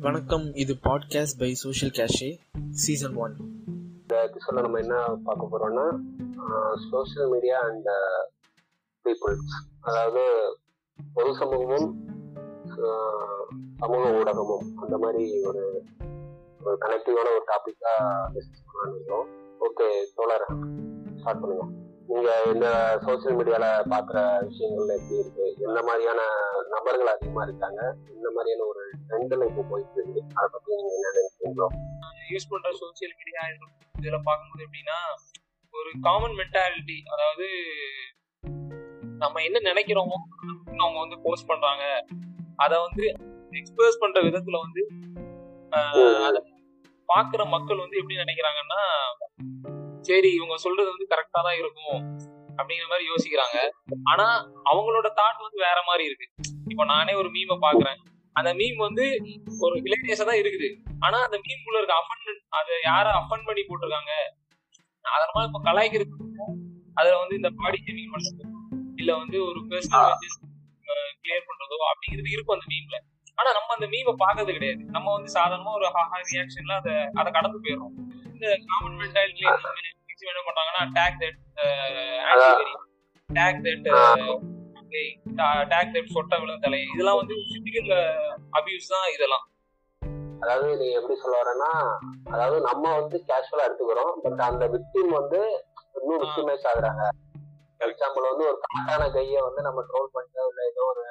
வணக்கம். இது podcast by social cache season one இந்த எபிசோட நம்ம என்ன பார்க்க போறோம்னா சோஷியல் மீடியா அண்ட் பீப்புள்ஸ் அதாவது பொது சமூகமும் சமூக ஊடகமும் அந்த மாதிரி ஒரு ஒரு கனெக்டிவான ஒரு டாபிக்கா டிஸ்கஸ் பண்ணலாம் ஓகே தோழர் ஸ்டார்ட் பண்ணுங்க. நீங்க இந்த சோஷியல் மீடியால பாக்குற விஷயங்கள்ல எப்படி இருக்கு? எந்த மாதிரியான நபர்கள் அதிகமா இருக்காங்க? இந்த மாதிரியான ஒரு ட்ரெண்ட்ல இப்போ போயிட்டு இருக்கு. அதை பத்தி நீங்க என்ன நினைக்கிறீங்களோ யூஸ் பண்ற சோசியல் மீடியா இதுல பார்க்கும்போது எப்படின்னா ஒரு காமன் மென்டாலிட்டி அதாவது நம்ம என்ன நினைக்கிறோமோ அவங்க வந்து போஸ்ட் பண்றாங்க. அதை வந்து எக்ஸ்பிரஸ் பண்ற விதத்துல வந்து அதை பாக்குற மக்கள் வந்து எப்படி நினைக்கிறாங்கன்னா சரி இவங்க சொல்றது வந்து கரெக்டா தான் இருக்கும் அப்படிங்கிற மாதிரி யோசிக்கிறாங்க. ஆனா அவங்களோட தாட் வந்து வேற மாதிரி இருக்கு. இப்போ நானே ஒரு மீமை பாக்குறேன் அந்த மீம் வந்து ஒரு ஹிலேரியஸா தான் இருக்குது. ஆனா அந்த மீம்குள்ள இருக்க அஃபன் அதை யார அஃபன் பண்ணி போட்டிருக்காங்க? அதனால இப்ப கலாய்க்கிறது அதுல வந்து இந்த பாடி ஷேமிங் பண்றது இல்ல வந்து ஒரு பர்சனல் கிளியர் பண்றதோ அப்படிங்கிறது இருக்கும் அந்த மீம்ல ஆனா நம்ம அந்த மீமை பாக்குறது கிடையாது. நம்ம வந்து சாதாரணமா ஒரு ரியாக்ஷன்ல அதை அதை கடந்து போயிடுறோம். இந்த காமன் மென்டாலிட்டில என்ன பண்றாங்கன்னா take that take that take that சொட்ட விழுந்த தலை. இதெல்லாம் வந்து பிசிக்கல் அபியூஸ் தான் இதெல்லாம். அதாவது நீ எப்படி சொல்ல வரேன்னா அதாவது நம்ம வந்து கேஷுவலா எடுத்துக்கிறோம் பட் அந்த விக்டிம் வந்து இன்னும் விக்டிமைஸ் ஆகுறாங்க. எக்ஸாம்பிள் வந்து ஒரு கரெக்டான கையை வந்து நம்ம ட்ரோல் பண்ணிட்டோ இல்ல ஏதோ ஒரு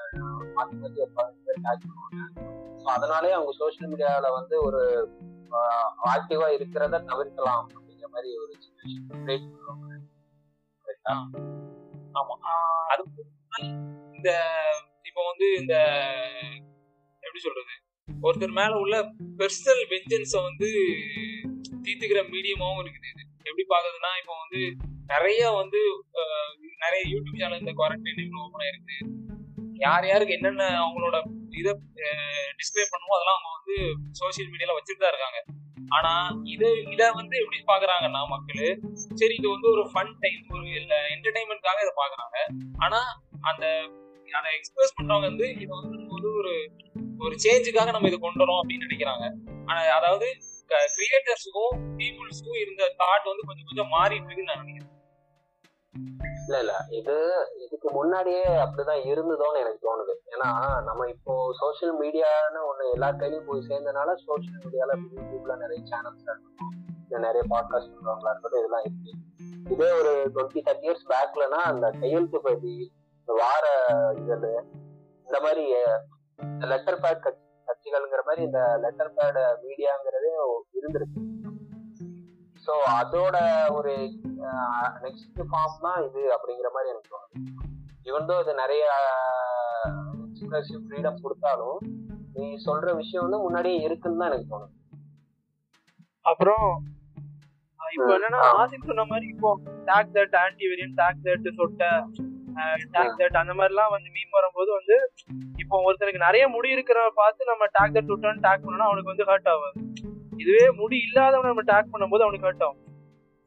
மாத்தி மாத்தி ஒரு பதினஞ்சு பேர் டேக் ஸோ அதனாலே அவங்க சோஷியல் மீடியால வந்து ஒரு ஆக்டிவா இருக்கிறத தவிர்க்கலாம். மாதிரி ஒரு சுச்சுவேஷன் கிரியேட் பண்ணுவாங்க? ஆமா. அது இந்த இப்போ வந்து இந்த எப்படி சொல்றது? ஒருத்தர் மேல உள்ள பெர்சனல் வெஞ்சன்ஸ வந்து தீர்த்துக்கிற மீடியமாவும் இருக்குது இது. எப்படி பாக்குறதுன்னா இப்போ வந்து நிறைய வந்து நிறைய யூடியூப் சேனல் இந்த குவாரண்டைன் ஓப்பன் ஆயிருக்கு. யார் யாருக்கு என்னென்ன அவங்களோட இதை டிஸ்பிளே பண்ணுமோ அதெல்லாம் அவங்க வந்து சோஷியல் மீடியால வச்சுட்டு தான் இருக்காங்க. ஆனா இது இத வந்து எப்படி பாக்குறாங்கன்னா மக்கள் சரி இது வந்து ஒரு ஃபன் டைம் ஒரு இல்ல என்டர்டைன்மெண்ட்காக இதை பாக்குறாங்க. ஆனா அந்த அதை எக்ஸ்பிரஸ் பண்றவங்க வந்து இது வந்து ஒரு ஒரு சேஞ்சுக்காக நம்ம இதை கொண்டு வரோம் அப்படின்னு நினைக்கிறாங்க. ஆனா அதாவது கிரியேட்டர்ஸுக்கும் பீப்புள்ஸுக்கும் இருந்த தாட் வந்து கொஞ்சம் கொஞ்சம் மாறிட்டு இருக்குன்னு நான் நினைக்கிறேன். இல்ல இல்ல. இது இதுக்கு முன்னாடியே அப்படிதான் இருந்ததோன்னு எனக்கு தோணுது. ஏன்னா நம்ம இப்போ சோஷியல் மீடியான்னு ஒண்ணு எல்லா கையிலயும் போய் சேர்ந்தனால சோஷியல் மீடியால யூடியூப்ல நிறைய சேனல்ஸ் இருக்கும் இல்ல நிறைய பாட்காஸ்ட் பண்றவங்களா இருக்கட்டும் இதெல்லாம் இருக்கு. இதே ஒரு டுவெண்ட்டி தேர்ட்டி இயர்ஸ் பேக்லனா அந்த கையெழுத்து பதி இந்த வார இதழ் இந்த மாதிரி லெட்டர் பேட் கட்சிகள்ங்கிற மாதிரி இந்த லெட்டர் பேட் மீடியாங்கிறதே இருந்திருக்கு. ஸோ அதோட ஒரு நெக்ஸ்ட் ஃபார்ம் தான் இது அப்படிங்கிற மாதிரி எனக்கு தோணுது. இவன் இது நிறைய எக்ஸ்பிரசிவ் ஃப்ரீடம் கொடுத்தாலும் நீ சொல்ற விஷயம் வந்து முன்னாடியே இருக்குன்னு தான் எனக்கு தோணுது. அப்புறம் இப்போ என்னன்னா ஆ. ஆசிக் சொன்ன மாதிரி இப்போ டேக் தட் ஆன்டி வேரியன் டேக் தட் சொட்ட டேக் தட் அந்த மாதிரிலாம் வந்து மீன் வரும்போது வந்து இப்போ ஒருத்தனுக்கு நிறைய முடி இருக்கிறவ பார்த்து நம்ம டேக் தட் சொட்டான்னு டேக் பண்ணோம்னா அவனுக்கு வந்து ஹர்ட் ஆகாது. இதுவே முடி இல்லாதவனை நம்ம டேக் பண்ணும்போது அவனுக்கு ஹர்ட் ஆகும்.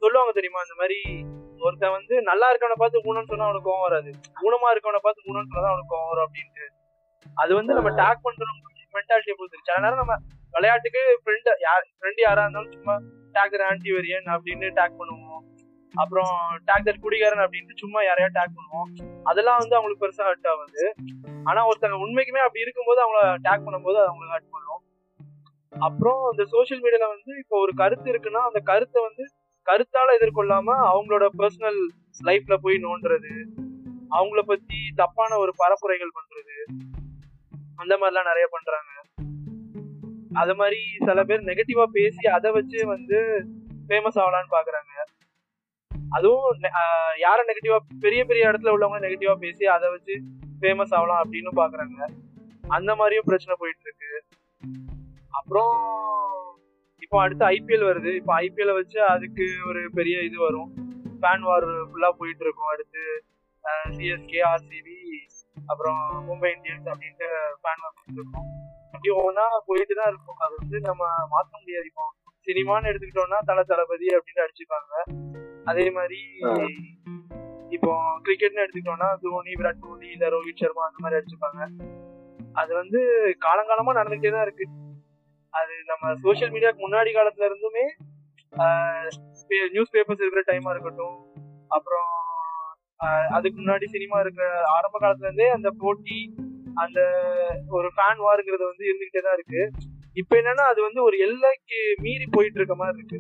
சொல்லுவாங்க தெரியுமா இந்த மாதிரி ஒருத்தன் வந்து நல்லா இருக்கவனை பார்த்து ஊனம்னு சொன்னா அவனுக்கு கோவம் வராது. ஊனமா இருக்கவனை பார்த்து ஊனம்னு சொன்னா அவனுக்கு கோவம் வரும் அப்படின்ட்டு. அது வந்து நம்ம டேக் பண்றவங்க மென்டாலிட்டியை பொறுத்து சில நேரம் நம்ம விளையாட்டுக்கு ஃப்ரெண்ட் யார் ஃப்ரெண்ட் யாரா இருந்தாலும் சும்மா டேக் ஆன்டி வேரியன் அப்படின்னு டேக் பண்ணுவோம். அப்புறம் டேக் தர் குடிகாரன் அப்படின்ட்டு சும்மா யாரையா டேக் பண்ணுவோம். அதெல்லாம் வந்து அவங்களுக்கு பெருசா ஹர்ட் ஆகுது. ஆனா ஒருத்தங்க உண்மைக்குமே அப்படி இருக்கும்போது அவங்கள டேக் பண்ணும்போது அது அவங்களுக்கு ஹர்ட் பண்ணுவோம் அப்புறம் இந்த சோஷியல் மீடியால வந்து இப்போ ஒரு கருத்து இருக்குன்னா அந்த கருத்தை வந்து கருத்தால எதிர்கொள்ளாம அவங்களோட பர்சனல் லைஃப்ல போய் நோண்டுறது அவங்கள பத்தி தப்பான ஒரு பரப்புரைகள் பண்றது அந்த மாதிரிலாம் நிறைய பண்றாங்க. அது மாதிரி சில பேர் நெகட்டிவா பேசி அதை வச்சு வந்து ஃபேமஸ் ஆகலான்னு பாக்குறாங்க. அதுவும் நெ- நெகட்டிவா பெரிய பெரிய இடத்துல உள்ளவங்க நெகட்டிவா பேசி அதை வச்சு ஃபேமஸ் ஆகலாம் அப்படின்னு பாக்குறாங்க. அந்த மாதிரியும் பிரச்சனை போயிட்டு இருக்கு. அப்புறம் இப்போ அடுத்து ஐபிஎல் வருது. இப்போ ஐபிஎல் வச்சு அதுக்கு ஒரு பெரிய இது வரும். ஃபேன் வார் ஃபுல்லா போயிட்டு இருக்கும். அடுத்து சிஎஸ்கே ஆர்சிபி அப்புறம் மும்பை இந்தியன்ஸ் அப்படின்ட்டு ஃபேன் வார் போயிட்டு இருக்கும். அப்படி ஒவ்வொன்றா போயிட்டு தான் இருக்கும். அது வந்து நம்ம மாற்ற முடியாது. இப்போ சினிமான்னு எடுத்துக்கிட்டோம்னா தல தளபதி அப்படின்னு அடிச்சுப்பாங்க. அதே மாதிரி இப்போ கிரிக்கெட்னு எடுத்துக்கிட்டோம்னா தோனி விராட் கோலி இல்ல ரோஹித் சர்மா அந்த மாதிரி அடிச்சுப்பாங்க. அது வந்து காலங்காலமா நடந்துகிட்டே தான் இருக்கு. அது நம்ம சோஷியல் மீடியாக்கு முன்னாடி காலத்துல இருந்துமே நியூஸ் பேப்பர்ஸ் இருக்கிற டைமா இருக்கட்டும் அப்புறம் அதுக்கு முன்னாடி சினிமா இருக்கிற ஆரம்ப காலத்துல இருந்தே அந்த போட்டி அந்த ஒரு ஃபேன் வாருங்கிறது வந்து இருந்துகிட்டே தான் இருக்கு. இப்ப என்னன்னா அது வந்து ஒரு எல்லைக்கு மீறி போயிட்டு இருக்க மாதிரி இருக்கு.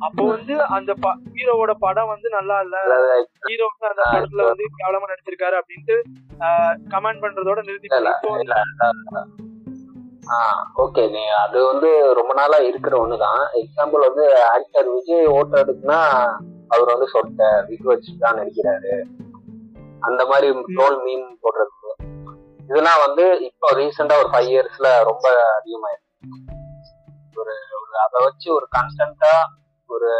அப்போ வந்து அந்த ஹீரோவோட படம் வந்து நல்லா இல்ல. ஹீரோ வந்து அந்த படத்துல வந்து கேவலமா நடிச்சிருக்காரு அப்படின்ட்டு கமெண்ட் பண்றதோட இல்ல. ஓகே நீ அது வந்து ரொம்ப நாளா இருக்கிற ஒண்ணுதான். எக்ஸாம்பிள் வந்து ஆக்டர் விஜய் ஓட்டுறதுக்குன்னா அவர் வந்து சொட்ட விக் வச்சுட்டு தான் நடிக்கிறாரு. அந்த மாதிரி ரோல் மீன் போடுறது. இதெல்லாம் வந்து இப்போ ரீசெண்டா ஒரு ஃபைவ் இயர்ஸ்ல ரொம்ப அதிகமாயிருக்கு. ஒரு ஒரு அதை வச்சு ஒரு கான்ஸ்டன்டா ஒரு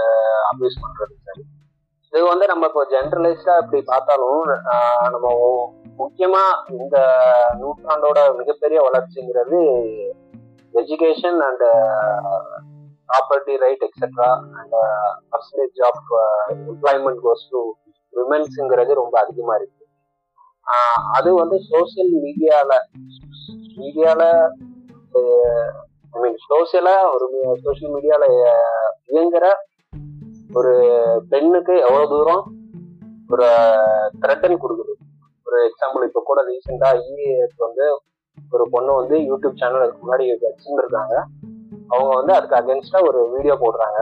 அபியூஸ் பண்றது. சரி இது வந்து நம்ம இப்போ ஜென்ரலைஸ்டா இப்படி பார்த்தாலும் நம்ம முக்கியமா இந்த நூற்றாண்டோட மிகப்பெரிய வளர்ச்சிங்கிறது education and property right etcetera and percentage of employment goes to விமென்ஸுங்கிறது ரொம்ப அதிகமா இருக்கு. அது வந்து சோசியல் மீடியால மீடியால ஐ மீன் சோசியலா ஒரு சோசியல் மீடியால இயங்குற ஒரு பெண்ணுக்கு எவ்வளவு தூரம் ஒரு த்ரெட்டன் கொடுக்குது. ஒரு எக்ஸாம்பிள் இப்போ கூட ரீசெண்டா இஏஎஸ் வந்து ஒரு பொண்ணு வந்து யூடியூப் சேனல் அதுக்கு முன்னாடி வச்சுருக்காங்க அவங்க வந்து அதுக்கு அகேன்ஸ்டா ஒரு வீடியோ போடுறாங்க.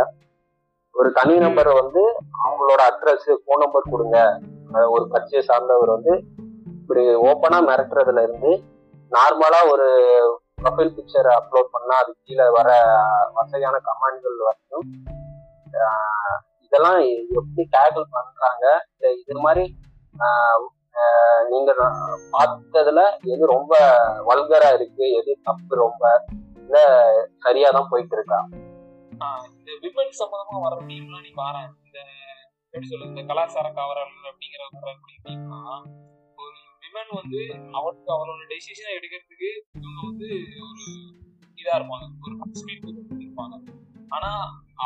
ஒரு தனி நம்பர் வந்து அவங்களோட அட்ரஸ் ஃபோன் நம்பர் கொடுங்க. ஒரு கட்சியை சார்ந்தவர் வந்து இப்படி ஓப்பனா மிரட்டுறதுல இருந்து நார்மலா ஒரு ப்ரொஃபைல் பிக்சர் அப்லோட் பண்ணா அது கீழே வர வசதியான கமெண்ட்கள் வரைக்கும் இதெல்லாம் எப்படி டேக்கிள் பண்றாங்க? இது மாதிரி நீங்க பார்த்ததுல எது ரொம்ப வல்கரா இருக்கு எது தப்பு ரொம்ப இல்ல சரியா தான் போயிட்டு இருக்கா இந்த விமன் சம்பந்தமா வர டீம்லாம் நீ பாரு இந்த எப்படி சொல்றது இந்த கலாச்சார காவலர்கள் அப்படிங்கிற வரக்கூடிய டீம்னா ஒரு விமன் வந்து அவருக்கு அவளோட டெசிஷனை எடுக்கிறதுக்கு இவங்க வந்து ஒரு இதா இருப்பாங்க ஒரு ஸ்பீட் இருப்பாங்க ஆனா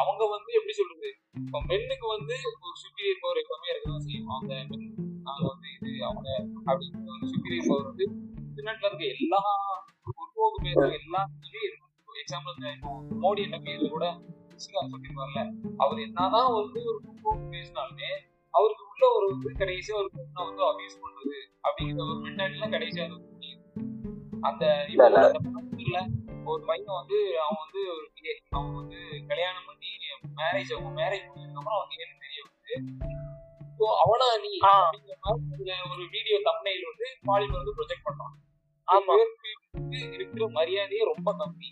அவங்க வந்து எப்படி சொல்றது இப்போ மென்னுக்கு வந்து ஒரு சுப்பீரியர் பவர் எப்பவுமே இருக்கதான் செய்யும். அவங்க men, நாங்க வந்து இது அவங்க ஒரு சுப்பீரியர் பவர் வந்து திருநாட்டில் இருக்க. எல்லா உருவோக பேரும் எல்லாத்துலயும் இருக்கும். எக்ஸாம்பிள் இப்போ மோடி என்ன பேர்ல கூட நிச்சயமாக சொல்லியிருப்பார்ல. அவர் என்னதான் வந்து ஒரு உருவோக பேசினாலுமே அவருக்கு உள்ள ஒரு வந்து கடைசியா ஒரு பொண்ணை வந்து அபியூஸ் பண்றது அப்படிங்கிற ஒரு மென்டாலிட்டிலாம் கடைசியா அது. அந்த இல்ல, ஒரு பையன் வந்து அவன் வந்து ஒரு. அவன் வந்து கல்யாணம் பண்ணி மேரேஜ் மேரேஜ் பண்ணதுக்கு அப்புறம் அவன் ஏன்னு தெரிய வந்து ஸோ அவனா நீ ஒரு வீடியோ தம்னைல் வந்து பாலிமர் வந்து ப்ரொஜெக்ட் பண்றான். ஆமா. இருக்கிற மரியாதையே ரொம்ப கம்மி.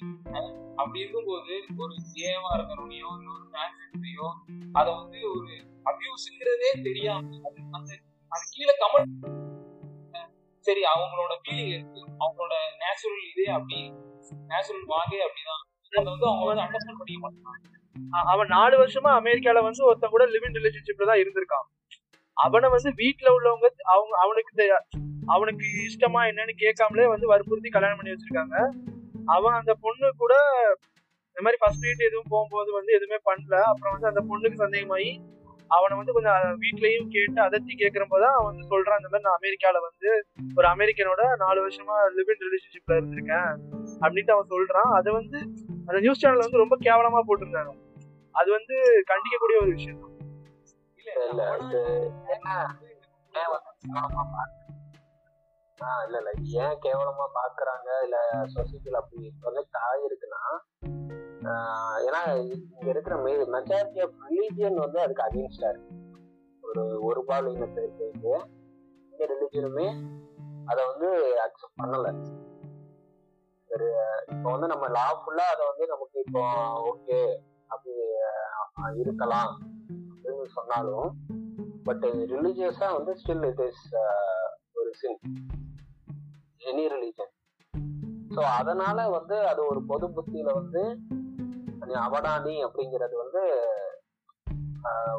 அப்படி இருக்கும்போது ஒரு ஏவா இருக்கிறவனையோ ஒரு டிரான்ஸ்ஜெண்டரையோ அதை வந்து ஒரு அபியூஸ்ங்கிறதே தெரியாம அந்த அது கீழே கமெண்ட் சரி அவங்களோட ஃபீலிங் இருக்கு. அவங்களோட நேச்சுரல் இதே அப்படி நேச்சுரல் வாகே அப்படிதான். அதை வந்து அவங்க வந்து அண்டர்ஸ்டாண்ட் பண்ணிக்க மாட்டாங்க. அவன் நாலு வருஷமா அமெரிக்கால வந்து ஒருத்தன் கூட லிவிங் ரிலேஷன்ஷிப்ல தான் இருந்திருக்கான். அவனை வந்து வீட்டுல உள்ளவங்க அவங்க அவனுக்கு தெ- அவனுக்கு இஷ்டமா என்னன்னு கேட்காமலே வந்து வற்புறுத்தி கல்யாணம் பண்ணி வச்சிருக்காங்க. அவன் அந்த பொண்ணு கூட இந்த மாதிரி ஃபர்ஸ்ட் நைட் எதுவும் போகும்போது வந்து எதுவுமே பண்ணல. அப்புறம் வந்து அந்த பொண்ணுக்கு சந்தேகமாயி அவனை வந்து கொஞ்சம் வீட்லயும் கேட்டு அதட்டி கேட்கிறப்போ தான் அவன் வந்து சொல்றான் இந்த மாதிரி நான் அமெரிக்கால வந்து ஒரு அமெரிக்கனோட நாலு வருஷமா லிவிங் ரிலேஷன்ஷிப்ல இருந்திருக்கேன். அப்படின்ட்டு அவன் சொல்றான். அதை வந்து அந்த நியூஸ் சேனல் வந்து ரொம்ப கேவலமா போட்டிருந்தாங்க. அது வந்து கண்டிக்கக்கூடிய ஒரு விஷயம். தான். இல்ல இது என்ன ஆஹ் இல்ல இல்ல ஏன் கேவலமா பாக்குறாங்க? இல்ல சொசைட்டில அப்படி ப்ரொஜெக்ட் ஆகிருக்குன்னா ஏன்னா இங்க இருக்கிற மெஜாரிட்டி ஆஃப் ரிலீஜியன் வந்து அதுக்கு அகேன்ஸ்டா இருக்கு. ஒரு ஒரு பால் இனத்திற்கு இந்த ரிலீஜியனுமே அதை வந்து அக்செப்ட் பண்ணல. சரி இப்போ வந்து நம்ம லாஃபுல்லா அதை வந்து நமக்கு இப்போ ஓகே அப்படி இருக்கலாம் அப்படின்னு சொன்னாலும் பட் ரிலீஜியஸா வந்து ஸ்டில் இட் இஸ் ஒரு சின் எனி ரிலீஜன் ஸோ அதனால வந்து அது ஒரு பொது புத்தியில வந்து நீ அவனானி அப்படிங்கிறது வந்து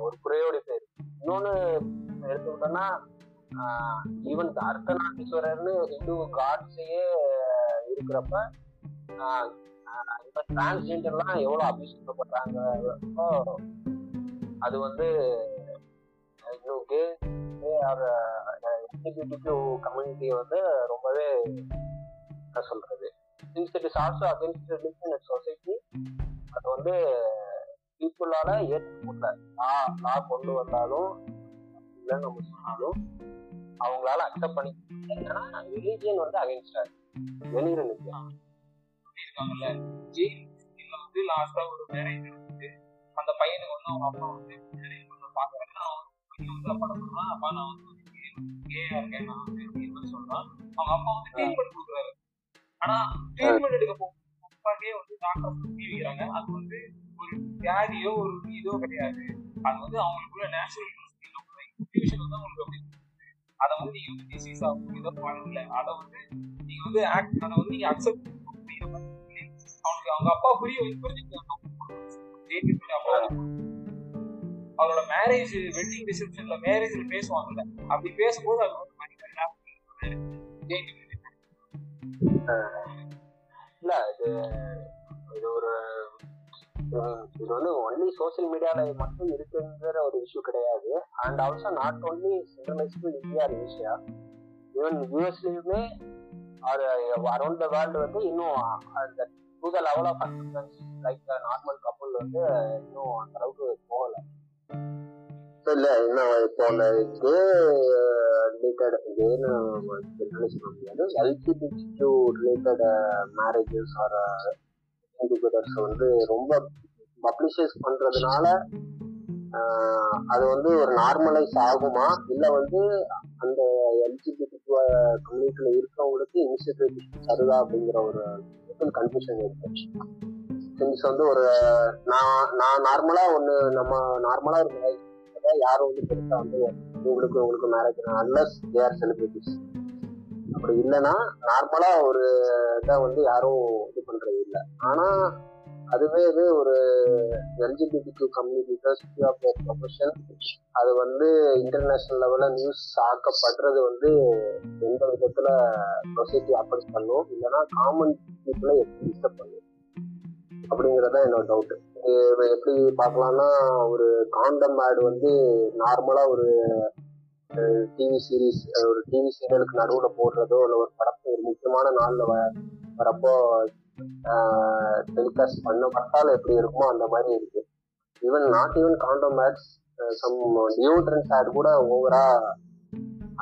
ஒரு குறையோடி பேர் இன்னொன்னு எடுத்துக்கிட்டோம்னா ஈவன் அர்த்தநாதீஸ்வரர்னு ஹிந்து காட்ஸையே இருக்கிறப்ப இப்ப டிரான்ஸ்ஜெண்டர்லாம் எவ்வளவு அபிஷேகப்படுறாங்க அது வந்து இன்னும் கே ஆர் வந்து ரொம்பவே என்ன சொல்றது? Since it is also against religion and society அது வந்து பீப்புளால ஏற்றுக்கொள்ள லா லா கொண்டு வந்தாலும் இல்லைன்னு நம்ம சொன்னாலும் அவங்களால அக்செப்ட் பண்ணி ஏன்னா ரிலீஜியன் வந்து அகேன்ஸ்டா வெளி ரிலிஜியன் இருக்காங்கல்ல ஜெயில் வந்து லாஸ்டா ஒரு மேரேஜ் நடந்துச்சு. அந்த பையனுக்கு வந்து அவங்க அப்பா வந்து மேரேஜ் பாக்குறாங்க அவன் பையன் வந்து அப்பா சொல்றான் அப்பா நான் வந்து கேயா இருக்கேன் நான் வந்து அப்படின்னு சொல்றான். அவங்க அப்பா வந்து ட்ரீட்மெண்ட் கொடுக்குறாரு. ஆனா ட்ரீட்மெண்ட் எடுக்க அப்பாக்கே வந்து டாக்டர் தெரிவிக்கிறாங்க அது வந்து ஒரு வியாதியோ ஒரு இதோ கிடையாது. அது வந்து அவங்களுக்குள்ள நேச்சுரல் இன்ஃபியூஷன் வந்து அவங்களுக்கு அப்படி அதை வந்து நீங்க வந்து டிசீஸ் ஆகும் இதோ பண்ணல அதை வந்து நீங்க வந்து ஆக்ட் அதை வந்து நீங்க அக்செப்ட் அவனுக்கு அவங்க அப்பா புரிய புரிஞ்சுக்கலாம் அவரோட மேரேஜ் வெட்டிங் ரிசப்ஷன்ல மேரேஜ்ல பேசுவாங்கல்ல அப்படி பேசும்போது அது வந்து இல்ல இது இது ஒரு இது வந்து ஒன்லி சோசியல் மீடியால மட்டும் இருக்குங்கிற ஒரு இஷ்யூ கிடையாது. And also not only centralise to India Asia even யூஎஸ்லயுமே around the world வந்து இன்னும் அந்த to the level of acceptance like normal couple வந்து இன்னும் அந்த அளவுக்கு போகல. இல்ல இன்னும் இப்போ இது ரிலேட்டட் கேன்னு சொல்ல முடியாது. LGBTQ related marriages or togethers வந்து ரொம்ப பப்ளிஷைஸ் பண்றதுனால அது வந்து ஒரு நார்மலைஸ் ஆகுமா? இல்ல வந்து அந்த எல்ஜிபிடி கம்யூனிட்டியில இருக்கிறவங்களுக்கு இனிஷியேட்டிவ் தருதா அப்படிங்கிற ஒரு கன்ஃபியூஷன் இருக்கு சின்ஸ் வந்து ஒரு நான் நான் நார்மலா ஒண்ணு நம்ம நார்மலா ஒரு யாரும் வந்து பெருசா வந்து உங்களுக்கு உங்களுக்கு மேரேஜ் அன்லஸ் தேர் செலிபிரிட்டிஸ் அப்படி இல்லைன்னா நார்மலா ஒரு இதை வந்து யாரும் இது பண்றது இல்லை. ஆனா அதுவே இது ஒரு எல்ஜிபிடி கம்யூனிட்டி ஆஃப் ப்ரொஃபஷன் அது வந்து இன்டர்நேஷனல் லெவலில் நியூஸ் ஆக்கப்படுறது வந்து எந்த விதத்தில் சொசைட்டி அப்ரோச் பண்ணும்? இல்லைன்னா காமன் பீப்புளை எப்படி டிஸ்டர்ப் பண்ணும்? அப்படிங்கிறதா என்னோட டவுட் எப்படி பார்க்கலாம்னா ஒரு காண்டம் ஆடு வந்து நார்மலாக ஒரு டிவி சீரீஸ் ஒரு டிவி சீரியலுக்கு நடுவில் போடுறதோ இல்லை ஒரு படத்தை ஒரு முக்கியமான நாளில் வரப்போ டெலிகாஸ்ட் பண்ணப்பட்டால் எப்படி இருக்குமோ அந்த மாதிரி இருக்கு. Even not even condom ads some deodorants ad கூட ஓவரா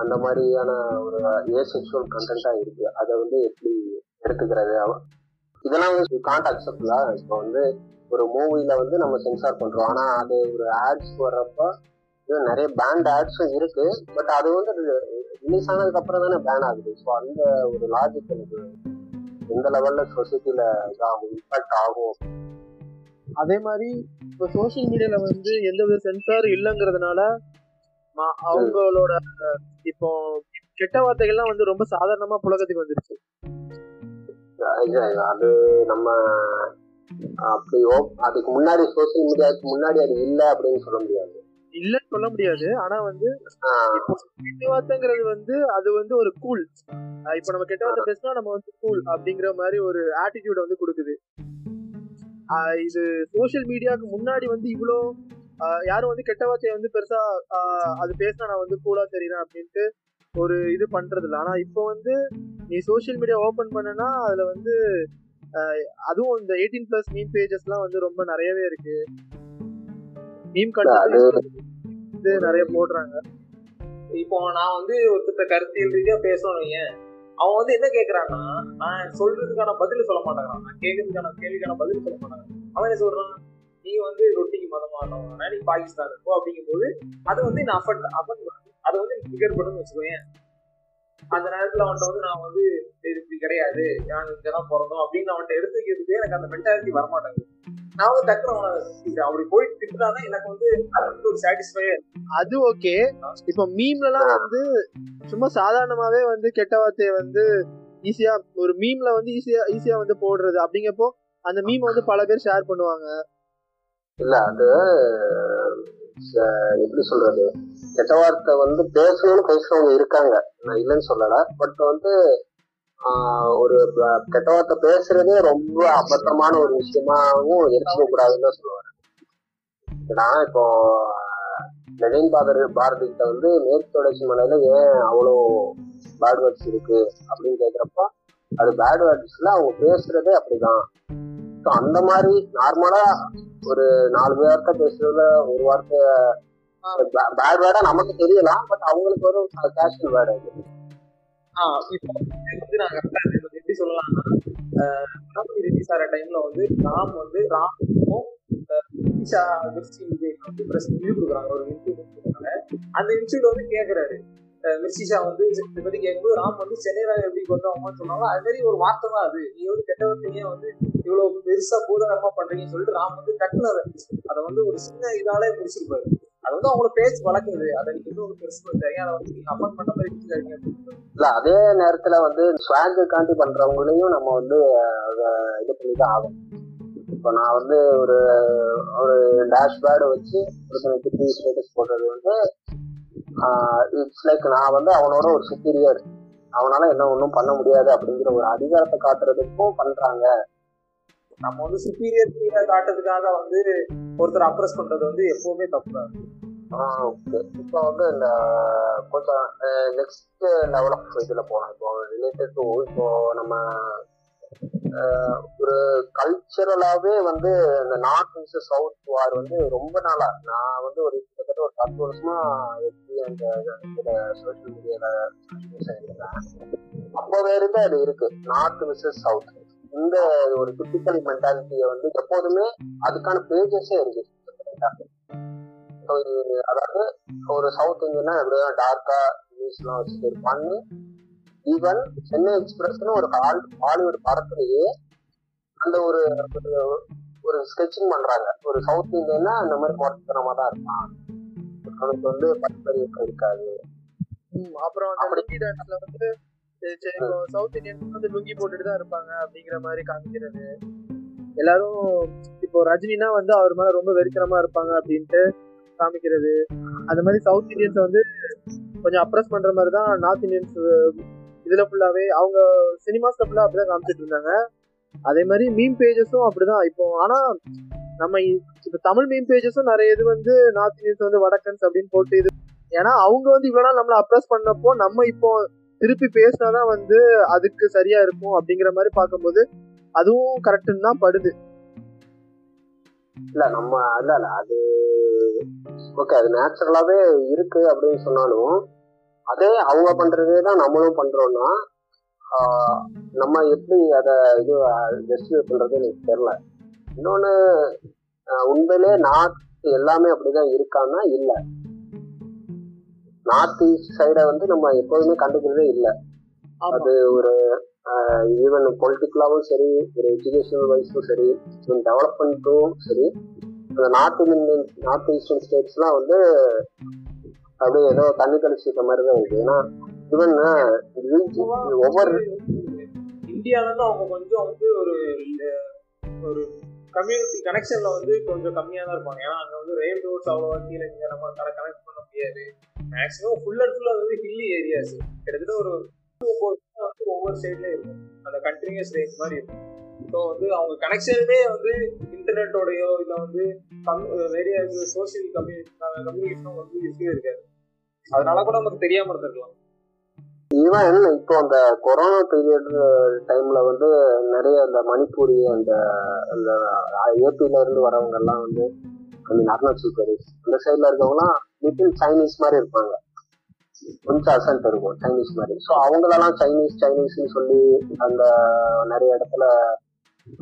அந்த மாதிரியான ஒரு ஏ செக்ஷுவல் கண்டென்ட்டா இருக்கு. அதை வந்து எப்படி எடுத்துக்கிறது? இதெல்லாம் வந்து காண்ட் அக்செப்ட்ல இப்போ வந்து ஒரு மூவில வந்து நம்ம சென்சார் பண்றோம். ஆனா அது ஒரு ஆட்ஸ் வர்றப்ப நிறைய பேண்ட் ஆட்ஸும் இருக்கு. பட் அது வந்து ரிலீஸ் ஆனதுக்கு அப்புறம் தானே பேன் ஆகுது. ஸோ அந்த ஒரு லாஜிக் எனக்கு எந்த லெவல்ல சொசைட்டில இதாகும் இம்பாக்ட் ஆகும்? அதே மாதிரி இப்போ சோசியல் மீடியால வந்து எந்த வித சென்சார் இல்லைங்கிறதுனால அவங்களோட இப்போ கெட்ட வார்த்தைகள்லாம் வந்து ரொம்ப சாதாரணமா புழக்கத்துக்கு வந்துருச்சு. அது நம்ம அப்படி அதுக்கு முன்னாடி சோசியல் மீடியாவுக்கு முன்னாடி அது இல்லை அப்படின்னு சொல்ல முடியாது. இல்லன்னு சொல்ல முடியாது. ஆனா வந்து கெட்ட வார்த்தைங்கிறது வந்து அது வந்து ஒரு கூல் இப்ப நம்ம கெட்ட வார்த்தை பேசினா நம்ம வந்து கூல் அப்படிங்கிற மாதிரி ஒரு ஆட்டிடியூட வந்து கொடுக்குது. இது சோசியல் மீடியாவுக்கு முன்னாடி வந்து இவ்வளோ யாரும் வந்து கெட்ட வார்த்தையை வந்து பெருசா அது பேசினா நான் வந்து கூலா தெரியுறேன் அப்படின்ட்டு ஒரு இது பண்றது இல்லை ஆனா இப்போ வந்து நீ சோசியல் மீடியா ஓபன் பண்ணனா அதுல வந்து அதுவும் இந்த எயிட்டீன் பிளஸ் மீம் பேஜஸ்லாம் வந்து ரொம்ப நிறையவே இருக்கு. மீம் கண்டென்ட் நிறைய போடுறாங்க. இப்போ நான் வந்து ஒருத்தர் கருத்தியல் ரீதியா பேசணும் ஏன் அவன் வந்து என்ன கேக்குறான்னா நான் சொல்றதுக்கான பதில் சொல்ல மாட்டேங்கிறான். நான் கேட்கறதுக்கான கேள்விக்கான பதில் சொல்ல மாட்டேங்கிறான். அவன் என்ன சொல்றான்? நீ வந்து ரொட்டிக்கு மதமானவனா நீ பாகிஸ்தான் இருக்கோ அப்படிங்கும் போது அது வந்து நான் அஃபண்ட் அஃபண்ட் அதை வந்து பண்ணுன்னு வச்சுக்கோயேன். அந்த நேரத்துல அவன்கிட்ட வந்து நான் வந்து இது இப்படி கிடையாது. நான் இங்கதான் பிறந்தோம். அப்படின்னு அவன்கிட்ட எடுத்துக்கிறதுக்கு எனக்கு அந்த மென்டாலிட்டி வரமாட்டேங்குது. நான் வந்து டக்குனு அவனை அப்படி போயிட்டு திட்டுறாதான் எனக்கு வந்து ஒரு சாட்டிஸ்ஃபை அது ஓகே இப்ப மீம்லலாம் வந்து சும்மா சாதாரணமாவே வந்து கெட்ட வார்த்தையை வந்து ஈஸியா ஒரு மீம்ல வந்து ஈஸியா ஈஸியா வந்து போடுறது. அப்படிங்கப்போ அந்த மீம் வந்து பல பேர் ஷேர் பண்ணுவாங்க. இல்ல அது எப்படி சொல்றது? கெட்ட வார்த்தை வந்து பேசணும்னு பேசுறவங்க இருக்காங்க. நான் இல்லைன்னு சொல்லல. பட் வந்து ஒரு கெட்ட வார்த்தை பேசுறதே ரொம்ப அபத்தமான ஒரு விஷயமாவும் எடுத்துக்க கூடாதுன்னு தான் சொல்லுவாரு. ஏன்னா இப்போ லெனின் பாதர் பாரதி கிட்ட வந்து மேற்கு தொடர்ச்சி மலையில ஏன் அவ்வளோ பேட் வேர்ட்ஸ் இருக்கு அப்படின்னு கேக்குறப்ப அது பேட் வேர்ட்ஸ்ல அவங்க பேசுறதே அப்படிதான். ஸோ அந்த மாதிரி நார்மலா ஒரு நாலு வார்த்தை பேசுறதுல ஒரு வார்த்தை பேட் வேர்டா நமக்கு தெரியலாம் பட் அவங்களுக்கு ஒரு கேஷுவல் வேர்டு அது. இப்போ வந்து நான் எப்படி சொல்லலாம்னா ராமி ரெட்டி சார டைம்ல வந்து ராம் வந்து ராம் ஈஷா மிர்ச்சி விஜய் வந்து பிரஸ் இன்டர்வியூ கொடுக்குறாங்க ஒரு இன்டர்வியூ கொடுக்குறாங்க அந்த இன்டர்வியூல வந்து கேக்குறாரு. மிர்சிஷா வந்து இதை பத்தி கேட்கும்போது ராம் வந்து சென்னையில எப்படி கொண்டு வாங்கன்னு சொன்னாங்க. அது மாதிரி ஒரு வார்த்தை தான் அது. நீ வந்து கெட்டவர்த்தையே வந்து இவ்வளவு பெருசா பூதாரமா பண்றீங்கன்னு சொல்லிட்டு ராம் வந்து டக்குனு அதை அதை வந்து ஒரு சின்ன இதாலே முடிச்சிருப்பாரு. அது வந்து அவங்கள பேச்சு வளர்க்குது அதை நீங்க இன்னும் பெருசு பண்ணுறீங்க அதை வந்து நீங்க அஃபன் பண்ண மாதிரி இருக்காங்க இல்ல அதே நேரத்துல வந்து ஸ்வாகுக்காண்டி பண்றவங்களையும் நம்ம வந்து அதை இது பண்ணி தான் ஆகும் இப்போ நான் வந்து ஒரு ஒரு டேஷ்பேர்டு வச்சு ஒருத்தனுக்கு ஸ்டேட்டஸ் போடுறது வந்து இட்ஸ் லைக் நான் வந்து அவனோட ஒரு சுப்பீரியர் அவனால என்ன ஒன்றும் பண்ண முடியாது அப்படிங்கிற ஒரு அதிகாரத்தை காட்டுறதுக்கும் பண்றாங்க. நம்ம வந்து சுப்பீரியர் காட்டுறதுக்காக வந்து ஒருத்தர் அப்ரஸ் பண்றது வந்து எப்பவுமே தப்பு தான். ஓகே இப்போ வந்து இந்த கொஞ்சம் நெக்ஸ்ட் லெவல் ஆஃப் இதில் போனோம் இப்போ ரிலேட்டட் டு இப்போ நம்ம ஒரு கல்ச்சரலாவே வந்து இந்த நார்த் விசஸ் சவுத் வார் வந்து ரொம்ப நாளா நான் வந்து ஒரு கிட்டத்தட்ட ஒரு பத்து வருஷமா எப்படி அந்த இதுல சோஷியல் மீடியால இருந்தேன் அப்போவே இருந்து அது இருக்கு. நார்த் விசஸ் சவுத் இந்த ஒரு டிபிக்கல் மென்டாலிட்டியை வந்து எப்போதுமே அதுக்கான பேஜஸே இருக்கு. அதாவது ஒரு சவுத் இந்தியனா எப்படிதான் டார்க்கா நியூஸ்லாம் வச்சுட்டு பண்ணி ஈவன் சென்னை எக்ஸ்பிரஸ்னு ஒரு ஹால் ஹாலிவுட் படத்துலயே அந்த ஒரு ஒரு- ஸ்கெட்சிங் பண்றாங்க. ஒரு சவுத் இந்தியன்னா அந்த மாதிரி குறைத்தனமா தான் இருப்பான் அவனுக்கு வந்து பரிபரிப்பு இருக்காது. அப்புறம் வந்து சரி, சவுத் இந்தியன்ஸ் வந்து லுங்கி போட்டுட்டு தான் இருப்பாங்க அப்படிங்கிற மாதிரி காமிக்கிறது. எல்லாரும் இப்போ ரஜினினா வந்து அவர் மேல ரொம்ப வெறித்தனமா இருப்பாங்க அப்படின்ட்டு காமிக்கிறது. அந்த மாதிரி சவுத் இந்தியன்ஸ் வந்து கொஞ்சம் அப்ரஸ் பண்ற மாதிரி தான் நார்த் இந்தியன்ஸ் இதுல ஃபுல்லாவே அவங்க சினிமாஸ்ல ஃபுல்லா அப்படிதான் காமிச்சிட்டு இருந்தாங்க. அதே மாதிரி மீம் பேஜஸும் அப்படிதான். இப்போ ஆனா நம்ம இப்ப தமிழ் மீம் பேஜஸும் நிறைய இது வந்து நார்த் இந்தியன்ஸ் வந்து வடக்கன்ஸ் அப்படின்னு போட்டு இது ஏன்னா அவங்க வந்து இவ்வளவு நம்மள அப்ரஸ் பண்ணப்போ நம்ம இப்போ திருப்பி பேசினாதான் வந்து அதுக்கு சரியா இருக்கும் அப்படிங்கிற மாதிரி பார்க்கும்போது அதுவும் கரெக்டுன்னு தான் படுது. இல்ல நம்ம இல்ல இல்ல அது ஓகே அது நேச்சுரலாவே இருக்கு அப்படின்னு சொன்னாலும் அதே அவங்க பண்றதே தான் நம்மளும் பண்றோம்னா நம்ம எப்படி அதை இது ஜஸ்டிஃபை பண்றது எனக்கு தெரியல. இன்னொன்னு உண்மையிலே நாட்டு எல்லாமே அப்படிதான் இருக்கான்னா இல்லை. நார்த் ஈஸ்ட் சைடை வந்து நம்ம எப்போதுமே கண்டுக்கிறதே இல்லை. அது ஒரு ஈவன் பொலிட்டிக்கலாவும் சரி ஒரு எஜுகேஷனல் வைஸும் சரி டெவலப்மெண்ட்டும் சரி அந்த நார்த் இந்தியன் நார்த் ஈஸ்டர்ன் ஸ்டேட்ஸ்லாம் வந்து அப்படியே ஏதோ தண்ணி கழிச்சிட்ட மாதிரி தான் இருக்கு ஏன்னா ஈவன் ஒவ்வொரு இந்தியால இருந்து அவங்க கொஞ்சம் வந்து ஒரு ஒரு கம்யூனிட்டி கனெக்ஷன்ல வந்து கொஞ்சம் கம்மியா தான் இருப்பாங்க. ஏன்னா அங்க வந்து ரயில் ரோட்ஸ் அவ்வளவா கீழே இங்க நம்ம கனெக்ட் முடியாது. மேக்ஸிமம் ஃபுல் அண்ட் ஃபுல்லாக வந்து ஹில்லி ஏரியாஸ் கிட்டத்தட்ட ஒரு டூ four வந்து ஒவ்வொரு சைட்லேயும் இருக்கும். அந்த கண்டினியூஸ் ரேஞ்ச் மாதிரி இருக்கும். ஸோ வந்து அவங்க கனெக்ஷனுமே வந்து இன்டர்நெட்டோடையோ இல்லை வந்து கம் வேறிய சோசியல் கம்யூனிட்டி கம்யூனிகேஷனும் வந்து இருக்கவே இருக்காது. அதனால கூட நமக்கு தெரியாம இருந்திருக்கலாம். ஈவன் இப்போ அந்த கொரோனா பீரியட் டைம்ல வந்து நிறைய அந்த மணிப்பூரி அந்த அந்த ஏபில இருந்து வரவங்க எல்லாம் வந்து அந்த அருணாச்சல் பிரதேஷ் அந்த சைட்ல இருக்கவங்கலாம் லிட்டில் சைனீஸ் மாதிரி இருப்பாங்க. கொஞ்சம் அசல்ட் இருக்கும் சைனீஸ் மாதிரி. ஸோ அவங்களெல்லாம் சைனீஸ் சைனீஸ்னு சொல்லி அந்த நிறைய இடத்துல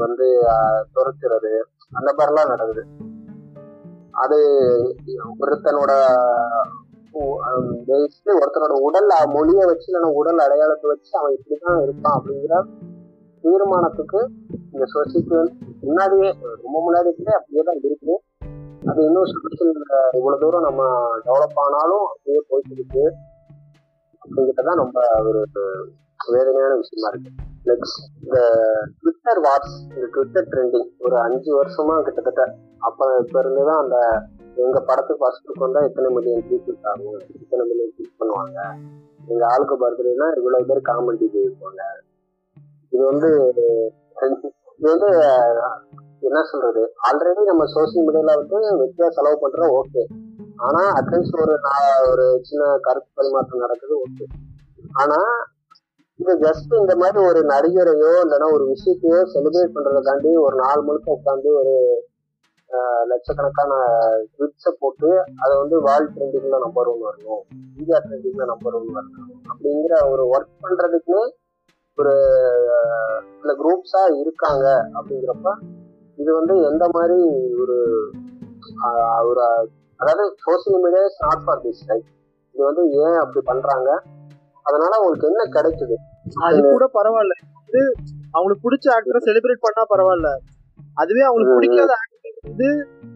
வந்து துரத்துறது அந்த மாதிரிலாம் நடக்குது. அது ஒருத்தனோட பேஸ்டு ஒருத்தனோட உடல் மொழியை வச்சு இல்லைன்னா உடல் அடையாளத்தை வச்சு அவன் இப்படிதான் இருப்பான் அப்படிங்கிற தீர்மானத்துக்கு இந்த சொசைட்டி வந்து முன்னாடியே ரொம்ப முன்னாடி அப்படியே தான் இருக்குது. அது இன்னும் சோசியல் இவ்வளவு தூரம் நம்ம டெவலப் ஆனாலும் அப்படியே போயிட்டு இருக்கு. அப்படிங்கிறதான் நம்ம ஒரு வேதனையான விஷயமா இருக்கு. நெக்ஸ்ட் இந்த ட்விட்டர் வாட்ஸ் இந்த ட்விட்டர் ட்ரெண்டிங் ஒரு அஞ்சு வருஷமா கிட்டத்தட்ட அப்ப இப்ப இருந்துதான் அந்த எங்க படத்துக்கு ஃபர்ஸ்ட் வந்தா எத்தனை மில்லியன் பீப்புள்ஸ் ஆகும் எத்தனை மில்லியன் கிளிக் பண்ணுவாங்க. எங்க ஆளுக்கு பர்த்டேனா இவ்வளவு பேர் காமெடி இருப்பாங்க இது வந்து இது வந்து என்ன சொல்றது? ஆல்ரெடி நம்ம சோசியல் மீடியால வந்து வெற்றியா செலவு பண்றோம் ஓகே ஆனா அட்லீஸ்ட் ஒரு ஒரு சின்ன கருத்து பரிமாற்றம் நடக்குது ஓகே ஆனா இது ஜஸ்ட் இந்த மாதிரி ஒரு நடிகரையோ இல்லைன்னா ஒரு விஷயத்தையோ செலிப்ரேட் பண்றதுக்காண்டி ஒரு நாள் முழுக்க உட்காந்து ஒரு லட்சக்கணக்கான ட்விட்ஸை போட்டு அதை வந்து வேர்ல்ட் ட்ரெண்டிங்ல நம்பர் ஒன் வரணும். இந்தியா ட்ரெண்டிங்ல நம்பர் ஒன் வரணும். அப்படிங்கிற ஒரு ஒர்க் பண்றதுக்குன்னு ஒரு சில குரூப்ஸா இருக்காங்க அப்படிங்கிறப்ப இது வந்து எந்த மாதிரி ஒரு ஒரு அதாவது social media is not for this right இது வந்து ஏன் அப்படி பண்றாங்க? அதனால அவங்களுக்கு என்ன கிடைக்குது? அது கூட பரவாயில்ல. வந்து அவங்களுக்கு பிடிச்ச ஆக்டரை செலிப்ரேட் பண்ணா பரவாயில்ல. அதுவே அவங்களுக்கு பிடிக்காத ஆக்டர் வந்து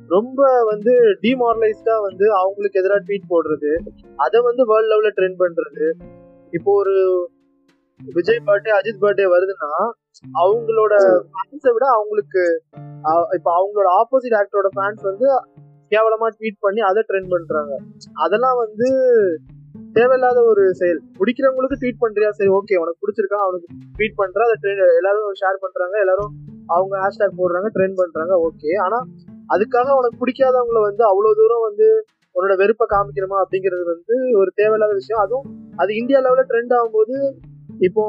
ரொம்ப வந்து டிமாரலைஸ்டா வந்து அவங்களுக்கு எதிராக ட்வீட் போடுறது அதை வந்து வேர்ல்ட் லெவல்ல ட்ரெண்ட் பண்றது. இப்போ ஒரு விஜய் பர்த்டே அஜித் பர்த்டே வருதுன்னா அவங்களோட ஃபேன்ஸை விட அவங்களுக்கு இப்போ அவங்களோட ஆப்போசிட் ஆக்டரோட ஃபேன்ஸ் வந்து கேவலமா ட்வீட் பண்ணி அதை ட்ரெண்ட் பண்றாங்க. அதெல்லாம் வந்து தேவையில்லாத ஒரு செயல். பிடிக்கிறவங்களுக்கு ட்வீட் பண்றியா? சரி ஓகே உனக்கு பிடிச்சிருக்கா? அவனுக்கு ட்வீட் பண்ற? அதை ட்ரெண்ட் எல்லாரும் ஷேர் பண்றாங்க. எல்லாரும் அவங்க ஹேஷ்டாக் போடுறாங்க ட்ரெண்ட் பண்றாங்க. ஓகே ஆனா அதுக்காக உனக்கு பிடிக்காதவங்கள வந்து அவ்வளவு தூரம் வந்து உன்னோட வெறுப்பை காமிக்கணுமா? அப்படிங்கிறது வந்து ஒரு தேவையில்லாத விஷயம். அதுவும் அது இந்தியா லெவலில் ட்ரெண்ட் ஆகும்போது இப்போ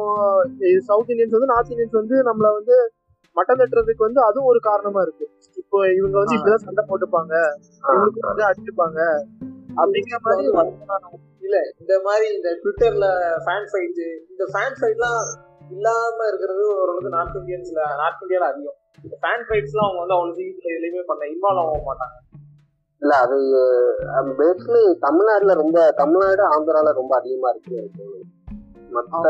சவுத் இந்தியன்ஸ் வந்து நார்த் இந்தியன்ஸ் வந்து நம்மள வந்து மட்டம் தட்டுறதுக்கு வந்து அதுவும் ஒரு காரணமா இருக்கு. இப்போ இவங்க வந்து இப்படிதான் சண்டை போட்டுப்பாங்க. இவங்களுக்கு வந்து அடிச்சுப்பாங்க. அப்படிங்கிற மாதிரி இல்ல இந்த மாதிரி இந்த ட்விட்டர்ல ஃபேன் ஃபைட் இந்த ஃபேன் ஃபைட்லாம் இல்லாம இருக்கிறது ஓரளவுக்கு நார்த் இந்தியன்ஸ்ல நார்த் இந்தியால அதிகம். இந்த ஃபேன் ஃபைட்ஸ்லாம் அவங்க வந்து அவ்வளவு சீக்கிரத்துல எதுலையுமே பண்ண இன்வால்வ் ஆக மாட்டாங்க. இல்ல அது பேசிக்கலி தமிழ்நாடுல ரொம்ப தமிழ்நாடு ஆந்திரால ரொம்ப அதிகமா இருக்கு. மத்த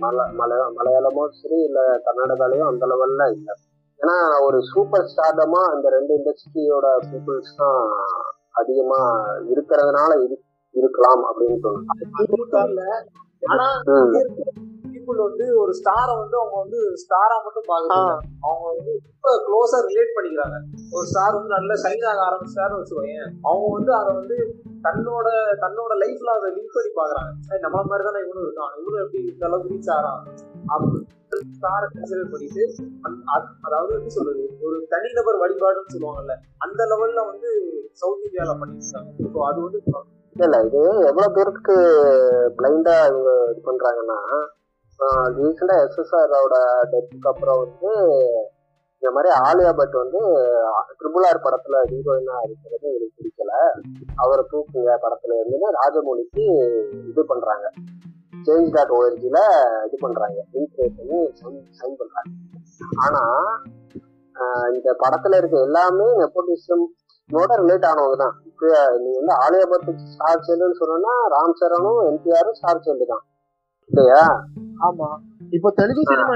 மல மல மலையாளமோ சரி இல்ல கர்நாடகாலயும் அந்த லெவல்ல இல்ல. ஏன்னா ஒரு சூப்பர் ஸ்டார்டமா அந்த ரெண்டு இண்டஸ்ட்ரியோட பீப்புள்ஸ் தான் அதிகமா இருக்கிறதுனால இரு- இருக்கலாம் அப்படின்னு தோணுது பீப்புள் வந்து ஒரு ஸ்டாரை வந்து அவங்க வந்து ஸ்டாரா மட்டும் பாக்குறாங்க அவங்க வந்து ரொம்ப க்ளோஸா ரிலேட் பண்ணிக்கிறாங்க. ஒரு ஸ்டார் வந்து நல்ல ஷைன் ஆக ஆரம்பிச்சாருன்னு வச்சுக்கோங்க அவங்க வந்து அதை வந்து தன்னோட தன்னோட லைஃப்ல அதை லிங்க் பண்ணி பாக்குறாங்க "ஏய், நம்மள மாதிரி தானே இவனும் இருக்கான். இவனும் எப்படி இந்த அளவுக்கு ரீச் ஆறான் அப்படி ஸ்டாரை கன்சிடர் பண்ணிட்டு அதாவது எப்படி சொல்றது? ஒரு தனிநபர் வழிபாடுன்னு சொல்லுவாங்கல்ல அந்த லெவல்ல வந்து சவுத் இந்தியால பண்ணிருக்காங்க ஸோ அது வந்து இல்ல இது எவ்வளவு தூரத்துக்கு பிளைண்டா இவங்க இது பண்றாங்கன்னா ரீசெண்டா எஸ்எஸ்ஆரோட டெத்துக்கு அப்புறம் வந்து இந்த மாதிரி ஆலியா பட் வந்து ட்ரிபிள் ஆர் படத்துல ஹீரோயினா இருக்கிறது எனக்கு பிடிக்கல. அவரை தூக்குங்க படத்துல இருந்து ராஜமௌலிக்கு இது பண்றாங்க. சேஞ்ச் டாட் ஓஎர்ஜில இது பண்றாங்க. லிங்க் பண்ணி சைன் பண்றாங்க. ஆனா இந்த படத்துல இருக்க எல்லாமே நெப்போட்டிசம் நோட ரிலேட் ஆனவங்க தான். இப்போ நீ வந்து ஆலியா பட் ஸ்டார் சைல்டுன்னு சொன்னா ராம் சரணும் என்டிஆரும் ஸ்டார் சைல்டு தான். இல்லையா? ஆமா. இப்போ தெலுங்கு சினிமா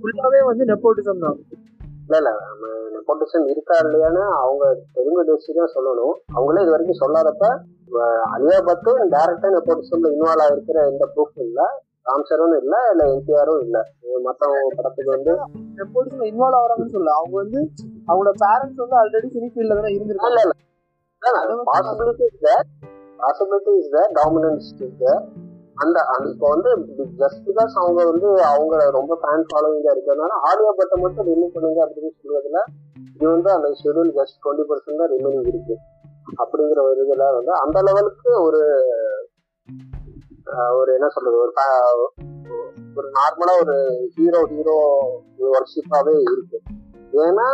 ஃபுல்லாவே வந்து நெப்போட்டிசம் தான். இல்ல இல்ல. நெப்போட்டிசம் இருக்கா இல்லையான்னு அவங்க தெலுங்கு இண்டஸ்ட்ரி தான் சொல்லணும். அவங்களே இது வரைக்கும் சொல்லாதப்ப அலியா பட்டும் டேரக்டா நெப்போட்டிசம்ல இன்வால்வ் ஆயிருக்கிற எந்த ப்ரூஃபும் இல்ல. ராம் சரணும் இல்ல இல்ல என்டிஆரும் இல்ல. மத்தவங்க படத்துக்கு வந்து நெப்போட்டிசம் இன்வால்வ் ஆகுறாங்கன்னு சொல்ல அவங்க வந்து அவங்களோட பேரண்ட்ஸ் வந்து ஆல்ரெடி சினி ஃபீல்ட்ல தானே இருந்திருக்காங்க. இல்ல இல்ல. Possibility is there possibility is there dominance is there அந்த இப்போ வந்து ஜஸ்ட் பிகாஸ் அவங்க வந்து அவங்க ரொம்ப ஃபேன் ஃபாலோவிங்கா இருக்கிறதுனால ஆடியோ பட்டை மட்டும் ரிமூவ் பண்ணுங்க அப்படின்னு சொல்றதுல இது வந்து அந்த ஷெடியூல் ஜஸ்ட் டுவெண்ட்டி பர்சன்ட் தான் ரிமைனிங் இருக்கு. அப்படிங்கிற ஒரு இதுல வந்து அந்த லெவலுக்கு ஒரு ஒரு என்ன சொல்றது ஒரு ஒரு நார்மலா ஒரு ஹீரோ ஹீரோ ஒர்க்ஷிப்பாவே இருக்கு. ஏன்னா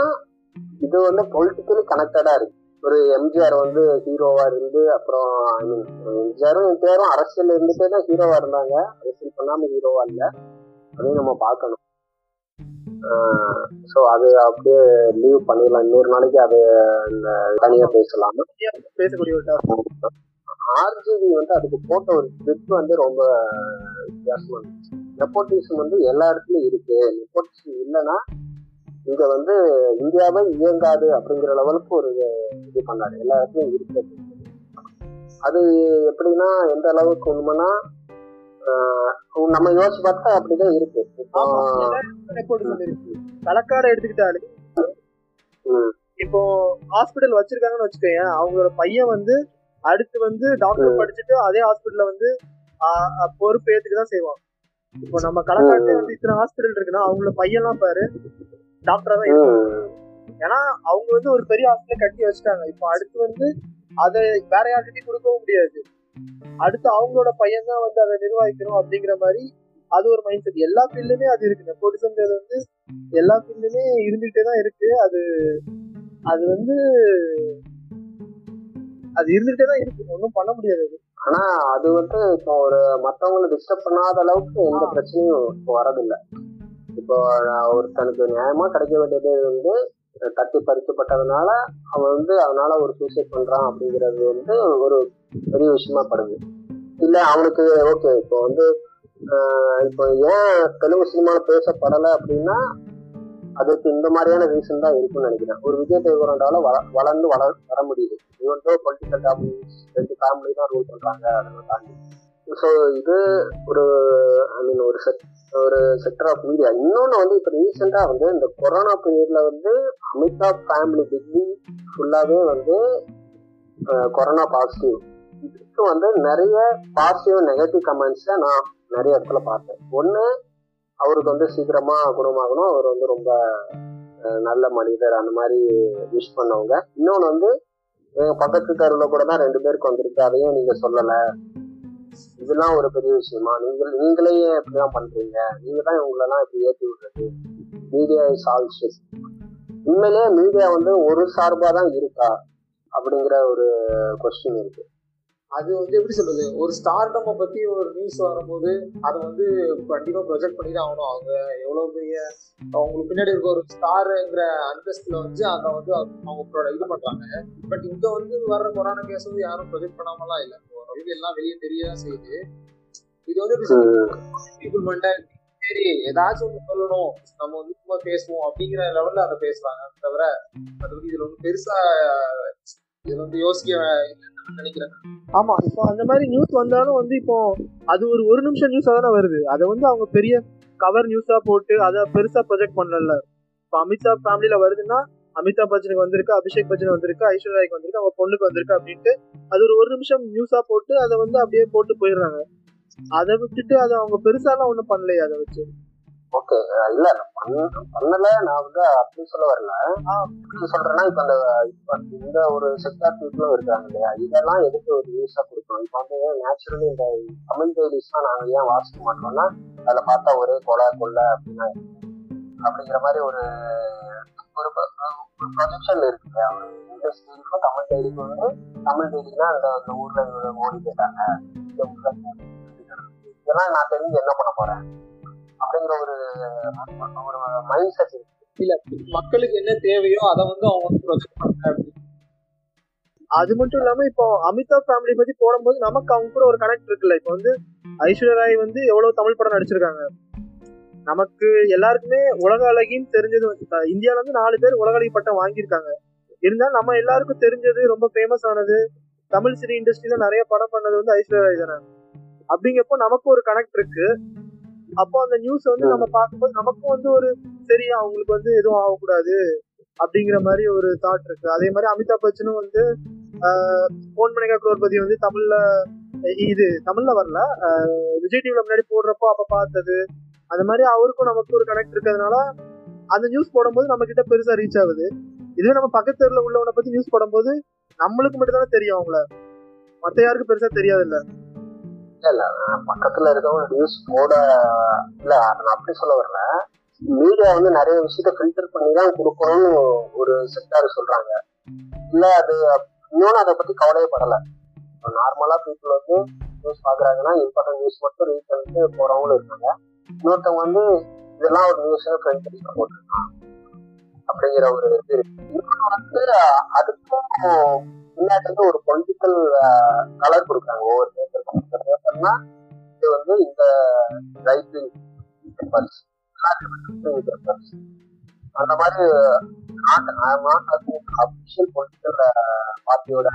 இது வந்து பொலிட்டிக்கலி கனெக்டடா இருக்கு. ஒரு எம்ஜிஆர் வந்து ஹீரோவா இருந்து அப்புறம் ஐ மீன் எம்ஜிஆரும் என்டிஆரும் அரசியல் இருந்துட்டே தான் ஹீரோவா இருந்தாங்க. அரசியல் பண்ணாம ஹீரோவா இல்ல. அதையும் நம்ம பார்க்கணும். ஸோ அது அப்படியே லீவ் பண்ணிடலாம். இன்னொரு நாளைக்கு அது தனியா பேசலாம். பேசக்கூடிய. ஆர்ஜிபி வந்து அதுக்கு போட்ட ஒரு ஸ்கிரிப்ட் வந்து ரொம்ப வித்தியாசமா இருந்துச்சு. நெப்போட்டிசம் வந்து எல்லா இடத்துலயும் இருக்கு. நெப்போட்டிசம் இல்லைன்னா இங்க வந்து இந்தியாவே இயங்காது அப்படிங்கிற லெவலுக்கு ஒரு இது பண்ணாரு. எல்லா இடத்துலயும் இருக்கு அது. எப்படின்னா எந்த அளவுக்கு உண்மைன்னா நம்ம யோசிச்சு பார்த்தா அப்படிதான் இருக்கு. களக்காடு எடுத்துக்கிட்டாலே. இப்போ ஹாஸ்பிடல் வச்சிருக்காங்கன்னு வச்சுக்கோங்க அவங்களோட பையன் வந்து அடுத்து வந்து டாக்டர் படிச்சுட்டு அதே ஹாஸ்பிடல்ல வந்து பொறுப்பு ஏத்துக்கு தான் செய்வான். இப்போ நம்ம களக்காட்டுல வந்து இத்தனை ஹாஸ்பிடல் இருக்குன்னா அவங்களோட பையன்லாம் பாரு டாக்டரா தான் ஏன்னா அவங்க வந்து ஒரு பெரிய ஹாஸ்பிட்டல் கட்டி வச்சுட்டாங்க. இப்போ அடுத்து வந்து அதை வேற யார்கிட்டயும் கொடுக்கவும் முடியாது. அடுத்து அவங்களோட பையன் தான் வந்து அதை நிர்வகிக்கணும் அப்படிங்கிற மாதிரி அது ஒரு மைண்ட் செட் எல்லா ஃபீல்டுமே அது இருக்கு. நெப்போட்டிசம்ன்றது வந்து எல்லா ஃபீல்டுமே இருந்துகிட்டே தான் இருக்கு. அது அது வந்து அது இருந்துகிட்டே தான் இருக்கு. ஒன்றும் பண்ண முடியாது அது. ஆனா அது வந்து இப்போ ஒரு மத்தவங்களை டிஸ்டர்ப் பண்ணாத அளவுக்கு எந்த பிரச்சனையும் இப்போ வரதில்லை இப்போ ஒருத்தனுக்கு நியாயமா கிடைக்க வேண்டியது வந்து தட்டி பறிக்கப்பட்டதுனால அவன் வந்து அதனால ஒரு சூசைட் பண்றான் அப்படிங்கிறது வந்து ஒரு பெரிய விஷயமா படுது. இல்ல அவனுக்கு ஓகே இப்போ வந்து இப்போ ஏன் தெலுங்கு சினிமாவில் பேசப்படலை அப்படின்னா அதுக்கு இந்த மாதிரியான ரீசன் தான் இருக்குன்னு நினைக்கிறேன். ஒரு விஜய் தேவரண்டால வள வளர்ந்து வளர் வர முடியுது. இவன் பொலிட்டிக்கல் காமெடி ரெண்டு காமெடி தான் ரூல் பண்றாங்க அதெல்லாம் தாண்டி. ஸோ இது ஒரு ஐ மீன் ஒரு செட் ஒரு செக்டர் ஆஃப் மீடியா இன்னொன்று வந்து இப்போ ரீசெண்டாக வந்து இந்த கொரோனா பீரியடில் வந்து அமிதாப் ஃபேமிலி டிகிரி ஃபுல்லாகவே வந்து கொரோனா பாசிட்டிவ் இதுக்கு வந்து நிறைய பாசிட்டிவ் நெகட்டிவ் கமெண்ட்ஸை நான் நிறைய இடத்துல பார்த்தேன். ஒன்று அவருக்கு வந்து சீக்கிரமாக குணமாகணும். அவர் வந்து ரொம்ப நல்ல மனிதர். அந்த மாதிரி விஷ் பண்ணவங்க. இன்னொன்று வந்து எங்கள் பக்கத்து தெருவில் கூட தான் ரெண்டு பேருக்கு வந்திருக்கு. அதையும் நீங்கள் சொல்லலை. இதெல்லாம் ஒரு பெரிய விஷயமா? நீங்கள் நீங்களே இப்படிலாம் பண்றீங்க. நீங்க தான் இவங்களெல்லாம் இப்படி ஏற்றி விடுறது. மீடியா இஸ் ஆல் ஷிட் உண்மையிலேயே மீடியா வந்து ஒரு சார்பா தான் இருக்கா? அப்படிங்கிற ஒரு கொஸ்டின் இருக்கு. அது வந்து எப்படி சொல்றது? ஒரு ஸ்டார்டம் பத்தி ஒரு நியூஸ் வரும்போது அதை வந்து கண்டிப்பா ப்ரொஜெக்ட் பண்ணி தான் ஆகணும். அவங்க எவ்வளவு பெரிய அவங்களுக்கு பின்னாடி இருக்க ஒரு ஸ்டாருங்கிற அந்தஸ்துல வந்து அதை வந்து அவங்க இது பண்றாங்க. பட் இங்க வந்து வர்ற கொரோனா கேஸ் வந்து யாரும் ப்ரொஜெக்ட் பண்ணாமலாம் இல்லை. ஓரளவுக்கு எல்லாம் வெளியே தெரியதான் செய்யுது. இது வந்து பீப்புள் மென்டாலிட்டி சரி ஏதாச்சும் ஒன்று சொல்லணும். நம்ம வந்து சும்மா பேசுவோம் அப்படிங்கிற லெவல்ல அதை பேசுறாங்க. தவிர அது வந்து இதுல வந்து பெருசா இதுல வந்து யோசிக்க நினைக்கிறேன். ஆமா இப்போ அந்த மாதிரி நியூஸ் வந்தாலும் வந்து இப்போ அது ஒரு ஒரு நிமிஷம் நியூஸா தானே வருது. அதை வந்து அவங்க பெரிய கவர் நியூஸா போட்டு அதை பெருசா ப்ரொஜெக்ட் பண்ணல. இப்போ அமித்ஷா ஃபேமிலியில வருதுன்னா அமிதாப் பச்சனுக்கு வந்திருக்கு அபிஷேக் பச்சன் வந்திருக்கு ஐஸ்வர்யா ராய்க்கு வந்திருக்கு அவங்க பொண்ணுக்கு வந்திருக்கு அப்படின்ட்டு அது ஒரு ஒரு நிமிஷம் நியூஸா போட்டு அதை வந்து அப்படியே போட்டு போயிடுறாங்க. அதை விட்டுட்டு அதை அவங்க பெருசாலாம் ஒன்றும் பண்ணலையே அதை வச்சு. ஓகே இல்ல பண்ணல நான் வந்து அப்படி சொல்ல வரல. எப்படி சொல்றேன்னா இப்ப அந்த இப்ப இந்த ஒரு செக்டார் பீப்புளும் இருக்காங்க இல்லையா? இதெல்லாம் எதுக்கு ஒரு நியூஸா கொடுக்கணும்? இப்ப வந்து நேச்சுரலி இந்த தமிழ் டைரிஸ்லாம் நாங்க ஏன் வாசிக்க மாட்டோம்னா அதுல பார்த்தா ஒரே கொலை கொள்ளை அப்படின்னா. அப்படிங்கிற மாதிரி ஒரு ஒரு ப்ரொஜெக்ஷன் இருக்கு ஒரு இண்டஸ்ட்ரிக்கும் தமிழ் டைரிக்கும் வந்து தமிழ் டைரினா அந்த அந்த ஊர்ல ஓடி போயிட்டாங்க. இதெல்லாம் நான் தெரிஞ்சு என்ன பண்ண போறேன்? அப்படிங்கிற ஒரு ஒரு மைண்ட் செட் இருக்கு. இல்ல மக்களுக்கு என்ன தேவையோ அதை வந்து அவங்க வந்து ப்ரொஜெக்ட் பண்றாங்க அது மட்டும் இல்லாம இப்போ அமிதாப் ஃபேமிலி பத்தி போடும்போது நமக்கு அவங்க கூட ஒரு கனெக்ட் இருக்குல்ல. இப்போ வந்து ஐஸ்வர்யா ராய் வந்து எவ்வளவு தமிழ் படம் நடிச்சிருக்காங்க. நமக்கு எல்லாருக்குமே உலக அழகின்னு தெரிஞ்சது இந்தியால வந்து நாலு பேர் உலக அழகி பட்டம் வாங்கியிருக்காங்க. இருந்தாலும் நம்ம எல்லாருக்கும் தெரிஞ்சது ரொம்ப ஃபேமஸ் ஆனது தமிழ் சினி இண்டஸ்ட்ரியில நிறைய படம் பண்ணது வந்து ஐஸ்வர்யா ராய் தானே. அப்படிங்கப்போ நமக்கு ஒரு கனெக்ட் இருக்கு. அப்போ அந்த நியூஸ் வந்து நம்ம பார்க்கும்போது நமக்கும் வந்து ஒரு சரி அவங்களுக்கு வந்து எதுவும் ஆகக்கூடாது அப்படிங்கிற மாதிரி ஒரு தாட் இருக்கு. அதே மாதிரி அமிதாப் பச்சனும் வந்து போன் மணிகா குரோர்பதி வந்து தமிழ்ல இது தமிழ்ல வரல. விஜய் டிவில முன்னாடி போடுறப்போ அப்ப பார்த்தது. அந்த மாதிரி அவருக்கும் நமக்கு ஒரு கனெக்ட் இருக்கிறதுனால அந்த நியூஸ் போடும்போது நம்ம கிட்ட பெருசா ரீச் ஆகுது. இதுவே நம்ம பக்கத்து உள்ளவனை பத்தி நியூஸ் போடும்போது நம்மளுக்கு மட்டும் தானே தெரியும் அவங்கள. மத்த யாருக்கும் பெருசா தெரியாது இல்ல பக்கத்துல இருக்கவங்க நியூஸ் போட இல்ல நான் அப்படி சொல்ல வரல. மீடியா வந்து நிறைய விஷயத்த ஃபில்டர் பண்ணி தான் கொடுக்கணும்னு ஒரு செக்டார் சொல்றாங்க. இல்ல அது இன்னொன்னு அதை பத்தி கவலையப்படல நார்மலா பீப்புள் வந்து நியூஸ் பாக்குறாங்கன்னா இம்பார்ட்டன்ட் நியூஸ் மட்டும் ரீட் பண்ணிட்டு போறவங்களும் இருக்காங்க. இன்னொருத்தவங்க வந்து இதெல்லாம் ஒரு நியூஸ் ஃப்ரெண்ட் போட்டிருக்கான் அப்படிங்கிற ஒரு இது இருக்கு. வந்து அதுக்கும் முன்னாடி வந்து ஒரு பொலிட்டிக்கல் கலர் கொடுக்குறாங்க. ஒவ்வொரு பேப்பருக்கும் பேப்பர்னா இது வந்து இந்த ரைட் விங் பேப்பர்ஸ் பேப்பர்ஸ் அந்த மாதிரி நாட் அபிஷியல் பொலிட்டிக்கல் பார்ட்டியோட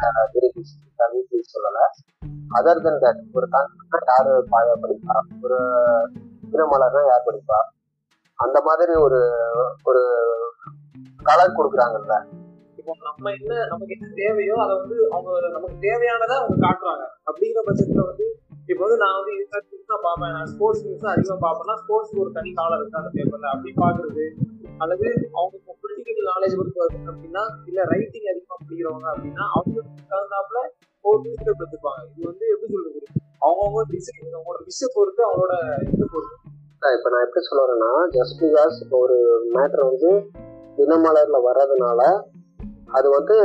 வீட்டில் சொல்லல. அதர் தென் தட் ஒரு கான்செப்ட் யாரு பாய படிப்பா? ஒரு திருமலர்னா யார் படிப்பா? அந்த மாதிரி ஒரு ஒரு கலர் கொடுக்குறாங்கல்ல. இப்போ நம்ம என்ன நமக்கு என்ன தேவையோ அதை வந்து அவங்க நமக்கு தேவையானதை அவங்க காட்டுறாங்க. அப்படிங்கிற பட்சத்துல வந்து இப்போ வந்து நான் வந்து இந்த நியூஸ் தான் பார்ப்பேன். நான் ஸ்போர்ட்ஸ் நியூஸ் தான் அதிகமாக பார்ப்பேன்னா ஸ்போர்ட்ஸ்க்கு ஒரு தனி காலம் இருக்கு அந்த பேப்பர்ல அப்படி பாக்குறது அல்லது அவங்க பொலிட்டிக்கல் நாலேஜ் பத்தி பார்க்கணும் அப்படின்னா இல்ல ரைட்டிங் அதிகமாக படிக்கிறவங்க அப்படின்னா அவங்களுக்கு தகுந்தாப்புல ஒரு நியூஸ் பேப்பர் எடுத்துப்பாங்க. இது வந்து எப்படி சொல்றது? அவங்கவுங்க டிசைன் அவங்களோட விஷய பொறுத்து அவங்களோட இது பொறுத்து. இப்ப நான் எப்படி சொல்ல வரேன்னா ஜஸ்ட் பிகாஸ் இப்போ ஒரு மேட்டர் வந்து தினமலர்ல வர்றதுனால அது வந்து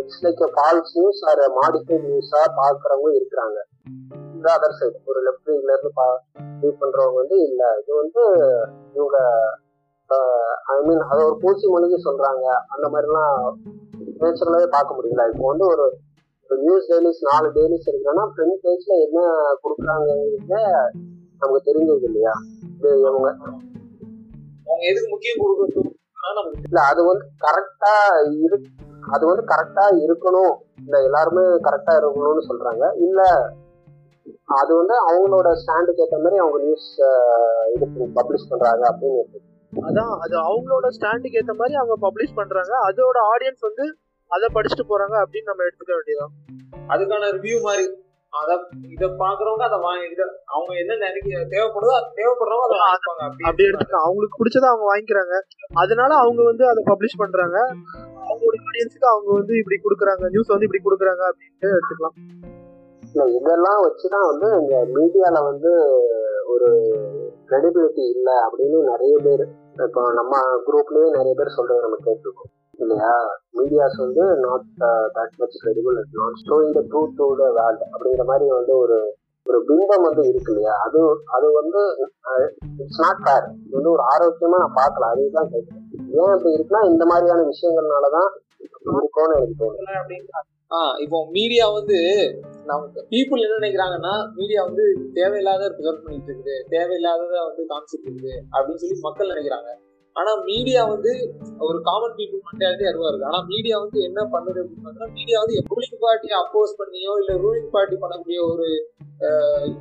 it's like false news or modified நியூஸா பாக்குறவங்க இருக்கிறாங்க. இந்த அதர் சைடு ஒரு லெஃப்ட் விங்ல இருந்து பா பண்றவங்க வந்து இல்ல. இது வந்து இவங்க ஐ மீன் அதை ஒரு பூச்சி மொழிக்கு சொல்றாங்க. அந்த மாதிரிலாம் நேச்சுரலாவே பார்க்க முடியல. இப்போ வந்து ஒரு நியூஸ் டெய்லிஸ் நாலு டெய்லிஸ் இருக்குன்னா ஃப்ரண்ட் பேஜ்ல என்ன கொடுக்குறாங்க நமக்கு தெரிஞ்சது இல்லையா? இது இவங்க. எதுக்கு முக்கியம் நமக்கு இல்ல அது வந்து கரெக்டா இரு அது வந்து கரெக்டா இருக்கணும். இல்ல எல்லாருமே கரெக்டா இருக்கணும்னு சொல்றாங்க. இல்ல அது வந்து அவங்களோட ஸ்டாண்டுக்கு ஏத்த மாதிரி அவங்க நியூஸ் இது பப்ளிஷ் பண்றாங்க அப்படின்னு. அதான் அது அவங்களோட ஸ்டாண்டுக்கு ஏத்த மாதிரி அவங்க பப்ளிஷ் பண்றாங்க. அதோட ஆடியன்ஸ் வந்து அதை படிச்சுட்டு போறாங்க அப்படின்னு நம்ம எடுத்துக்க வேண்டியதான் அதுக்கான ரிவ்யூ மாதிரி. அத இத பாக்குறவங்க அதை வாங்கி இத அவங்க என்ன நினைக்க தேவைப்படுதோ அது தேவைப்படுறவங்க அதை வாங்கிப்பாங்க. அப்படி எடுத்துக்கலாம் அவங்களுக்கு பிடிச்சதை அவங்க வாங்கிக்கிறாங்க. அதனால அவங்க வந்து அதை பப்ளிஷ் பண்றாங்க. அவங்களோட ஆடியன்ஸுக்கு அவங்க வந்து இப்படி கொடுக்குறாங்க நியூஸ் வந்து இப்படி கொடுக்குறாங்க அப்படின்ட்டு எடுத்துக்கலாம். இல்ல இதெல்லாம் வச்சுதான் வந்து இந்த மீடியால வந்து ஒரு கிரெடிபிலிட்டி இல்ல அப்படின்னு நிறைய பேர். இப்போ நம்ம குரூப்லயே நிறைய பேர் சொல்றது நம்ம கேட்டிருக்கோம். இல்லையா? மீடியாஸ் வந்து not that much credible not showing the truth to the world அப்படிங்கிற மாதிரி வந்து ஒரு ஒரு பிம்பம் வந்து இருக்கு இல்லையா? அது அது வந்து இட்ஸ் நாட் ஃபேர் இது வந்து ஒரு ஆரோக்கியமா நான் பார்க்கல. அதுதான் கேட்குறேன் ஏன் அப்படி இருக்குன்னா இந்த மாதிரியான விஷயங்கள்னால தான் இருக்கும்னு எனக்கு தோணுது. ஆஹ் இப்போ மீடியா வந்து நம்ம பீப்புள் என்ன நினைக்கிறாங்கன்னா மீடியா வந்து தேவையில்லாத ப்ரிசர்வ் பண்ணிட்டு இருக்குது. தேவையில்லாததை வந்து காமிச்சிட்டு இருக்குது. அப்படின்னு சொல்லி மக்கள் நினைக்கிறாங்க. ஆனா மீடியா வந்து ஒரு காமன் பீப்புள் மென்டாலிட்டி அதுவா இருக்கு ஆனா மீடியா வந்து என்ன பண்ணுது அப்படின்னு பார்த்தா மீடியா வந்து ரூலிங் பார்ட்டியை அப்போஸ் பண்ணியோ இல்ல ரூலிங் பார்ட்டி பண்ணக்கூடிய ஒரு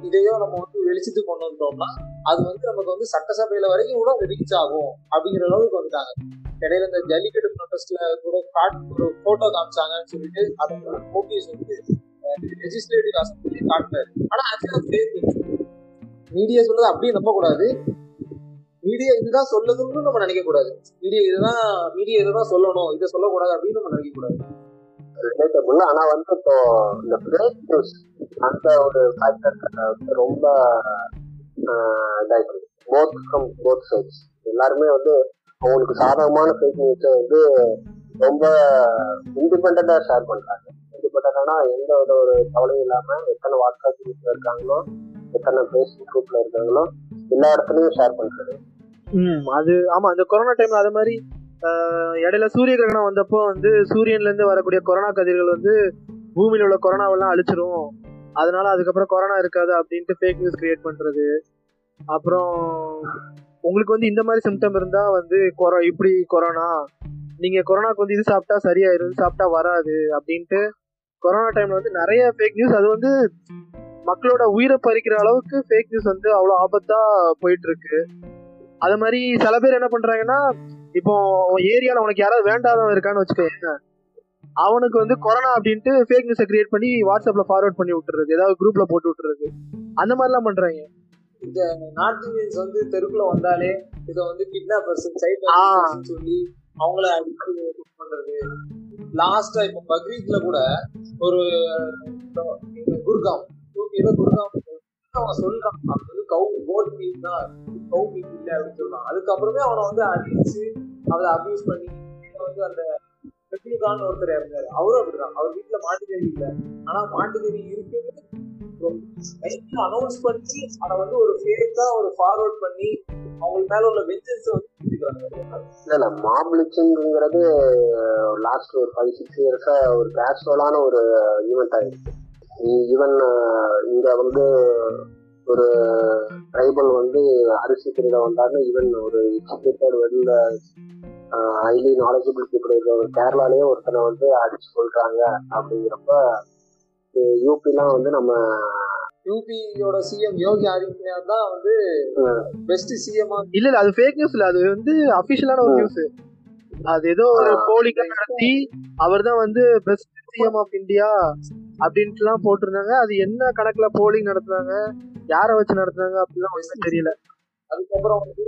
இதையோ நம்ம வந்து வெளிச்சத்துக்கு கொண்டு வந்துட்டோம்னா அது வந்து நமக்கு வந்து சட்டசபையில வரைக்கும் கூட அது ரீச் ஆகும் அப்படிங்கிற அளவுக்கு வந்துட்டாங்க. இடையில இந்த ஜல்லிக்கட்டு ப்ரொட்டஸ்ட்ல கூட காட் ஒரு போட்டோ காமிச்சாங்கன்னு சொல்லிட்டு அது போட்டிஸ் வந்து லெஜிஸ்லேட்டிவ் அசம்பிளி காட்டுறாரு ஆனா ஆக்சுவலா மீடியா சொல்றது அப்படியே நம்ப கூடாது மீடியா இதுதான் சொல்லுதுன்னு நம்ம நினைக்க கூடாது மீடியா இதுதான் மீடியா இதுதான் சொல்லணும். இதை சொல்லக்கூடாது அப்படின்னு நம்ம நினைக்க கூடாது ரிலேட்டபிள் ஆனா வந்து இப்போ இந்த பிரேக் நியூஸ் அந்த ஒரு ஃபேக்டர் ரொம்ப இதாயிட்டு போத் ஃப்ரம் போத் சைட்ஸ் எல்லாருமே வந்து அவங்களுக்கு சாதகமான ஃபேக் நியூஸை வந்து ரொம்ப இண்டிபெண்டா ஷேர் பண்றாங்க. இண்டிபெண்டா எந்த வித ஒரு கவலையும் இல்லாம எத்தனை வாட்ஸ்அப் குரூப்ல இருக்காங்களோ எத்தனை ஃபேஸ்புக் குரூப்ல இருக்காங்களோ எல்லா இடத்துலயும் ஷேர் பண்றது ம் அது ஆமா அந்த கொரோனா டைம்ல அது மாதிரி இடையில சூரிய கிரகணம் வந்தப்போ வந்து சூரியன்ல இருந்து வரக்கூடிய கொரோனா கதிர்கள் வந்து பூமியில உள்ள கொரோனாவெல்லாம் அழிச்சிரும். அதனால அதுக்கப்புறம் கொரோனா இருக்காது அப்படின்ட்டு ஃபேக் நியூஸ் கிரியேட் பண்றது. அப்புறம் உங்களுக்கு வந்து இந்த மாதிரி சிம்டம் இருந்தா வந்து கொரோ இப்படி கொரோனா நீங்க கொரோனாக்கு வந்து இது சாப்பிட்டா சரியாயிரும் சாப்பிட்டா வராது அப்படின்ட்டு கொரோனா டைம்ல வந்து நிறைய ஃபேக் நியூஸ் அது வந்து மக்களோட உயிரை பறிக்கிற அளவுக்கு ஃபேக் நியூஸ் வந்து அவ்வளோ ஆபத்தா போயிட்டு இருக்கு. அது மாதிரி சில பேர் என்ன பண்றாங்கன்னா இப்போ ஏரியால உனக்கு யாராவது வேண்டாதவன் இருக்கான்னு வச்சுக்கோங்க அவனுக்கு வந்து கொரோனா அப்படின்ட்டு ஃபேக் நியூஸை கிரியேட் பண்ணி வாட்ஸ்அப்ல ஃபார்வர்ட் பண்ணி விட்டுறது ஏதாவது குரூப்ல போட்டு விட்டுறது அந்த மாதிரிலாம் பண்றாங்க. நார்த் இந்தியன்ஸ் வந்து தெருக்குள்ள வந்தாலே இதை வந்து கிட்னாப்பர்ஸ் சைட். சொல்லி அவங்கள பண்றது. லாஸ்டா இப்ப பக்ரீத்ல கூட ஒரு குர்காம் யூபியில குர்காம் அவன் சொல்றான் அது வந்து கவு போட் மீன் தான் கவு மீன் இல்ல அப்படின்னு சொல்றான். அதுக்கப்புறமே அவனை வந்து அடிச்சு அவளை அபியூஸ் பண்ணி வந்து அந்த பெட்ரிகான் ஒருத்தர் இருந்தாரு அவரும் அப்படிதான். அவர் வீட்டுல மாட்டுக்கறி இல்ல. ஆனா மாட்டுக்கறி இருக்குன்னு அனௌன்ஸ் பண்ணி அதை வந்து ஒரு ஃபேக்கா ஒரு ஃபார்வர்ட் பண்ணி அவங்களுக்கு மேல உள்ள வெஞ்சன்ஸ் வந்து இல்ல இல்ல லாஸ்ட் ஒரு ஃபைவ் சிக்ஸ் இயர்ஸா ஒரு கேஷுவலான ஒரு ஈவெண்ட் ஆயிருக்கு ஈவன் இங்க வந்து ஒரு ட்ரைபல் வந்து அரிசி திருட வந்தாருன்னு ஈவன் ஒரு எஜுகேட்டட் வெளியில ஹைலி நாலேஜபிள் பீப்புள் ஒரு கேரளாலேயே ஒருத்தனை வந்து அடிச்சு கொள்றாங்க அப்படிங்கிறப்ப யூபிலாம் வந்து நம்ம யூபியோட சிஎம் யோகி ஆதித்யநாத் தான் வந்து பெஸ்ட் சிஎம் இல்ல இல்ல அது ஃபேக் நியூஸ் இல்ல. அது வந்து அபிஷியலான ஒரு நியூஸ் அது ஏதோ ஒரு. போலிங் நடத்தி அவர் தான் வந்து பெஸ்ட் சிஎம் ஆஃப் இந்தியா அப்படின்ட்டுலாம் போட்டிருந்தாங்க. அது என்ன கணக்குல போலிங் நடத்துனாங்க? யாரை வச்சு நடத்துனாங்க அப்படிலாம் ஒண்ணுமே தெரியல. அதுக்கப்புறம் வந்து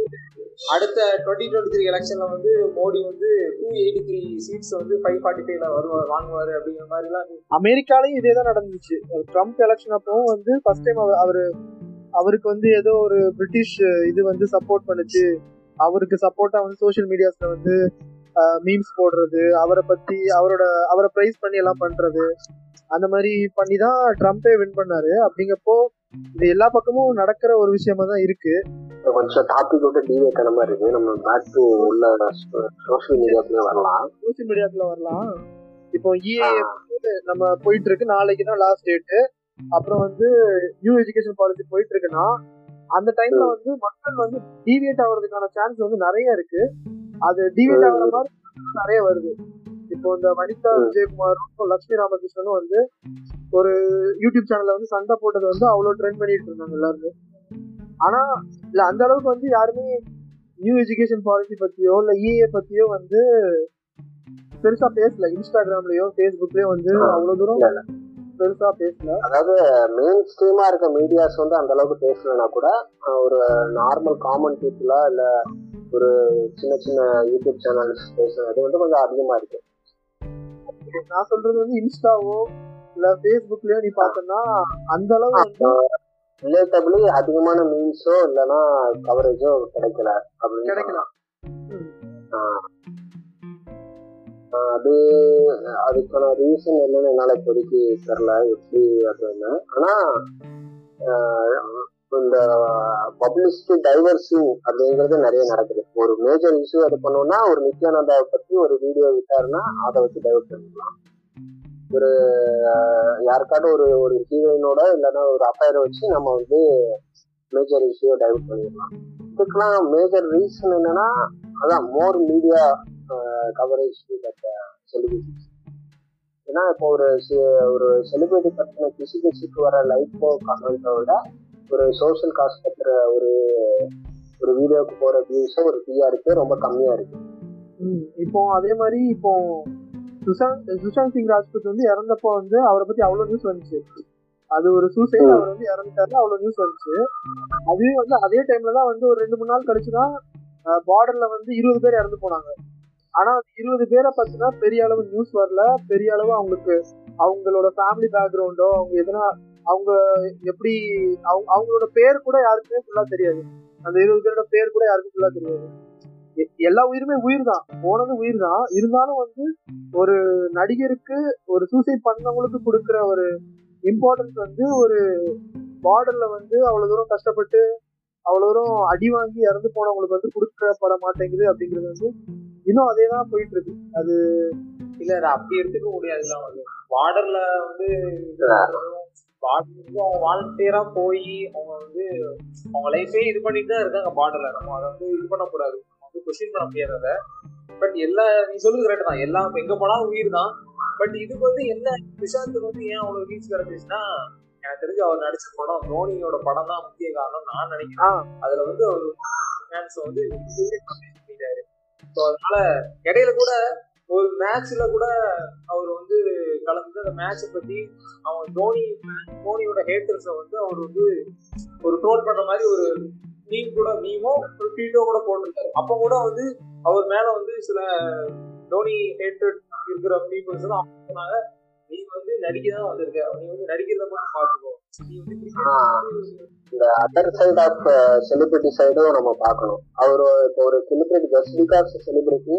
அடுத்த டுவெண்ட்டி டுவெண்ட்டி த்ரீ எலெக்ஷன்ல வந்து மோடி வந்து டூ எயிட்டி த்ரீ சீட்ஸ் வந்து ஃபைவ் ஃபார்ட்டி ஃபைவ்ல வருவார் வாங்குவாரு அப்படிங்கிற மாதிரிலாம் அமெரிக்காலையும் இதே தான் நடந்துச்சு. ட்ரம்ப் எலெக்ஷன் அப்பவும் வந்து ஃபர்ஸ்ட் டைம் அவரு அவருக்கு வந்து ஏதோ ஒரு பிரிட்டிஷ் இது வந்து சப்போர்ட் பண்ணுச்சு. அவருக்கு சப்போர்ட்டா வந்து சோஷியல் மீடியாஸ்ல வந்து மீம்ஸ் போடுறது அவரை பத்தி அவரோட அவரை பிரைஸ் பண்ணி எல்லாம் பண்றது அந்த மாதிரி பண்ணி தான் ட்ரம்ப்பே வின் பண்ணாரு. அப்படிங்கப்போ இது எல்லா பக்கமும் நடக்கிற ஒரு விஷயமா தான் இருக்கு. கொஞ்சம் டாபிக் விட்டு ஆன மாதிரி இருக்கு. நம்ம பேக் டு உள்ள சோஷியல் மீடியாக்குள்ளே வரலாம். சோஷியல் மீடியாக்குள்ள வரலாம். இப்போ இஏ நம்ம போயிட்டு இருக்கு நாளைக்கு தான் லாஸ்ட் டேட்டு அப்புறம் வந்து நியூ எஜுகேஷன் பாலிசி போயிட்டு இருக்குன்னா அந்த டைம்ல வந்து மக்கள் வந்து டிவியேட் ஆகிறதுக்கான சான்ஸ் வந்து நிறைய இருக்கு. அது ஆகிற மாதிரி நிறைய வருது. இப்போ இந்த வனிதா விஜயகுமாரும் லட்சுமி ராமகிருஷ்ணனும் வந்து ஒரு யூடியூப் சேனல்ல வந்து சண்டை போட்டது வந்து அவ்வளவு ட்ரெண்ட் பண்ணிட்டு இருந்தாங்க எல்லாருமே. ஆனா இல்ல அந்த அளவுக்கு வந்து யாருமே நியூ எஜுகேஷன் பாலிசி பத்தியோ இல்ல இஏ பத்தியோ வந்து பெருசா பேசல. இன்ஸ்டாகிராம்லயோ ஃபேஸ்புக்லயோ வந்து அவ்வளவு தூரம் பெருசா பேசல. அதாவது மெயின் ஸ்ட்ரீமா இருக்க மீடியாஸ் வந்து அந்த அளவுக்கு பேசலனா கூட ஒரு நார்மல் காமன் பீப்புளா இல்ல ஒரு சின்ன சின்ன யூடியூப் சேனல்ஸ் பேசுறது வந்து கொஞ்சம் அதிகமா இருக்கு. நான் சொல்றது வந்து இன்ஸ்டாவோ இல்ல ஃபேஸ்புக்லயோ நீ பார்த்தனா அந்த அளவு வந்து ரிலேட்டபிளி அதிகமான மீன்ஸோ இல்லைன்னா கவரேஜோ கிடைக்கல அப்படின்னு கிடைக்கல. அது அதுக்கான ரீசன் என்னன்னு என்னால இப்போதைக்கு தெரியல எப்படி அப்படின்னு ஆனா இந்த பப்ளிசிட்டி டைவர்சிங் அப்படிங்கிறது நிறைய நடக்குது. ஒரு மேஜர் இஷ்யூ அது பண்ணோம்னா ஒரு நித்யானந்தாவை பத்தி ஒரு வீடியோ விட்டாருன்னா அதை வச்சு டைவர்ட் பண்ணிக்கலாம். ஒரு யாருக்காட்டும் ஒரு ஒரு ஹீரோயினோட இல்லைன்னா ஒரு அஃபயரை வச்சு நம்ம வந்து மேஜர் இஷ்யூ டைவர்ட் பண்ணிடலாம் இதுக்கெல்லாம் மேஜர் ரீசன் என்னன்னா அதான் மோர் மீடியா கவரேஜ் செலிபிரிட்டிஸ் ஏன்னா இப்போ ஒரு ஒரு செலிபிரிட்டி பத்தின பிசிகல்ஸுக்கு வர லைஃபோ கமெண்ட்டை விட ஒரு சோஷியல் காஸ்ட் பத்திர ஒரு ஒரு வீடியோக்கு போற வியூஸோ ஒரு டிஆர்பி ரொம்ப கம்மியா இருக்கு. இப்போ அதே மாதிரி இப்போ சுஷாந்த் சுஷாந்த் சிங் ராஜ்புத் வந்து இறந்தப்போ வந்து அவரை பத்தி அவ்வளவு நியூஸ் வந்துச்சு. அது ஒரு சூசைட் அவர் வந்து இறந்துட்டாரு அவ்வளவு நியூஸ் வந்துச்சு. அதுவே வந்து அதே டைம்ல தான் வந்து ஒரு ரெண்டு மூணு நாள் கழிச்சுதான் பார்டர்ல வந்து இருபது பேர் இறந்து போனாங்க. ஆனா இருபது பேரை பத்தினா பெரிய அளவு நியூஸ் வரல. பெரிய அளவு அவங்களுக்கு அவங்களோட ஃபேமிலி பேக்ரவுண்டோ அவங்க எதனா அவங்க எப்படி அவங்க அவங்களோட பேர் கூட யாருக்குமே ஃபுல்லா தெரியாது. அந்த இருபது பேரோட பேர் கூட யாருக்கும் ஃபுல்லா தெரியாது. எல்லா உயிருமே உயிர் தான் போனது உயிர் தான் இருந்தாலும் வந்து ஒரு நடிகருக்கு ஒரு சூசைட் பண்ணவங்களுக்கு கொடுக்குற ஒரு இம்பார்ட்டன்ஸ் வந்து ஒரு பார்டர்ல வந்து அவ்வளவு தூரம் கஷ்டப்பட்டு அவ்வளவு தூரம் அடி வாங்கி இறந்து போனவங்களுக்கு வந்து கொடுக்கப்பட மாட்டேங்குது அப்படிங்கிறது வந்து இன்னும் அதே தான் போயிட்டு இருக்கு அது இல்ல அது அப்படி எடுத்துக்க முடியாதுல்ல. பார்டர்ல வந்து அவங்க வாலண்டியரா போய் அவங்க வந்து அவங்க லைஃபே இது பண்ணிட்டு தான் இருக்காங்க பார்டர்ல நம்ம அதை வந்து இது பண்ணக்கூடாது நம்ம வந்து கொஸ்டின் பண்ண முடியாது அதை பட் எல்லா நீ சொல்லுது கரெக்ட் தான் எல்லாம் எங்க போனாலும் உயிர் தான் பட் இதுக்கு வந்து என்ன விஷாந்துக்கு வந்து ஏன் அவ்வளவு ரீச் கிடைச்சிச்சுன்னா எனக்கு தெரிஞ்சு அவர் நடிச்ச படம் தோனியோட படம் தான் முக்கிய காரணம் நான் நினைக்கிறேன் அதுல வந்து அவர் ஃபேன்ஸ் வந்து பண்ணிட்டாரு ஸோ அதனால இடையில கூட ஒரு மேட்ச்ல கூட அவர் வந்து கலந்து அந்த மேட்சை பத்தி அவன் தோனி தோனியோட ஹேட்டர்ஸை வந்து அவர் வந்து ஒரு ட்ரோல் பண்ற மாதிரி ஒரு மீன் கூட மீமோ ஒரு ட்வீட்டோ கூட போட்டிருக்காரு. அப்போ கூட வந்து அவர் மேல வந்து சில தோனி ஹேட்டட் இருக்கிற பீப்புள்ஸ் தான் சொன்னாங்க நீ வந்து நடிக்க தான் வந்திருக்க. நீ வந்து நடிக்கிறத மட்டும் பாத்துக்கோ இந்த அதர் சைட் ஆஃப் செலிபிரிட்டி சைடும் நம்ம பார்க்கணும். அவர் இப்போ ஒரு செலிபிரிட்டி ஜஸ்ட் பிகாஸ் செலிபிரிட்டி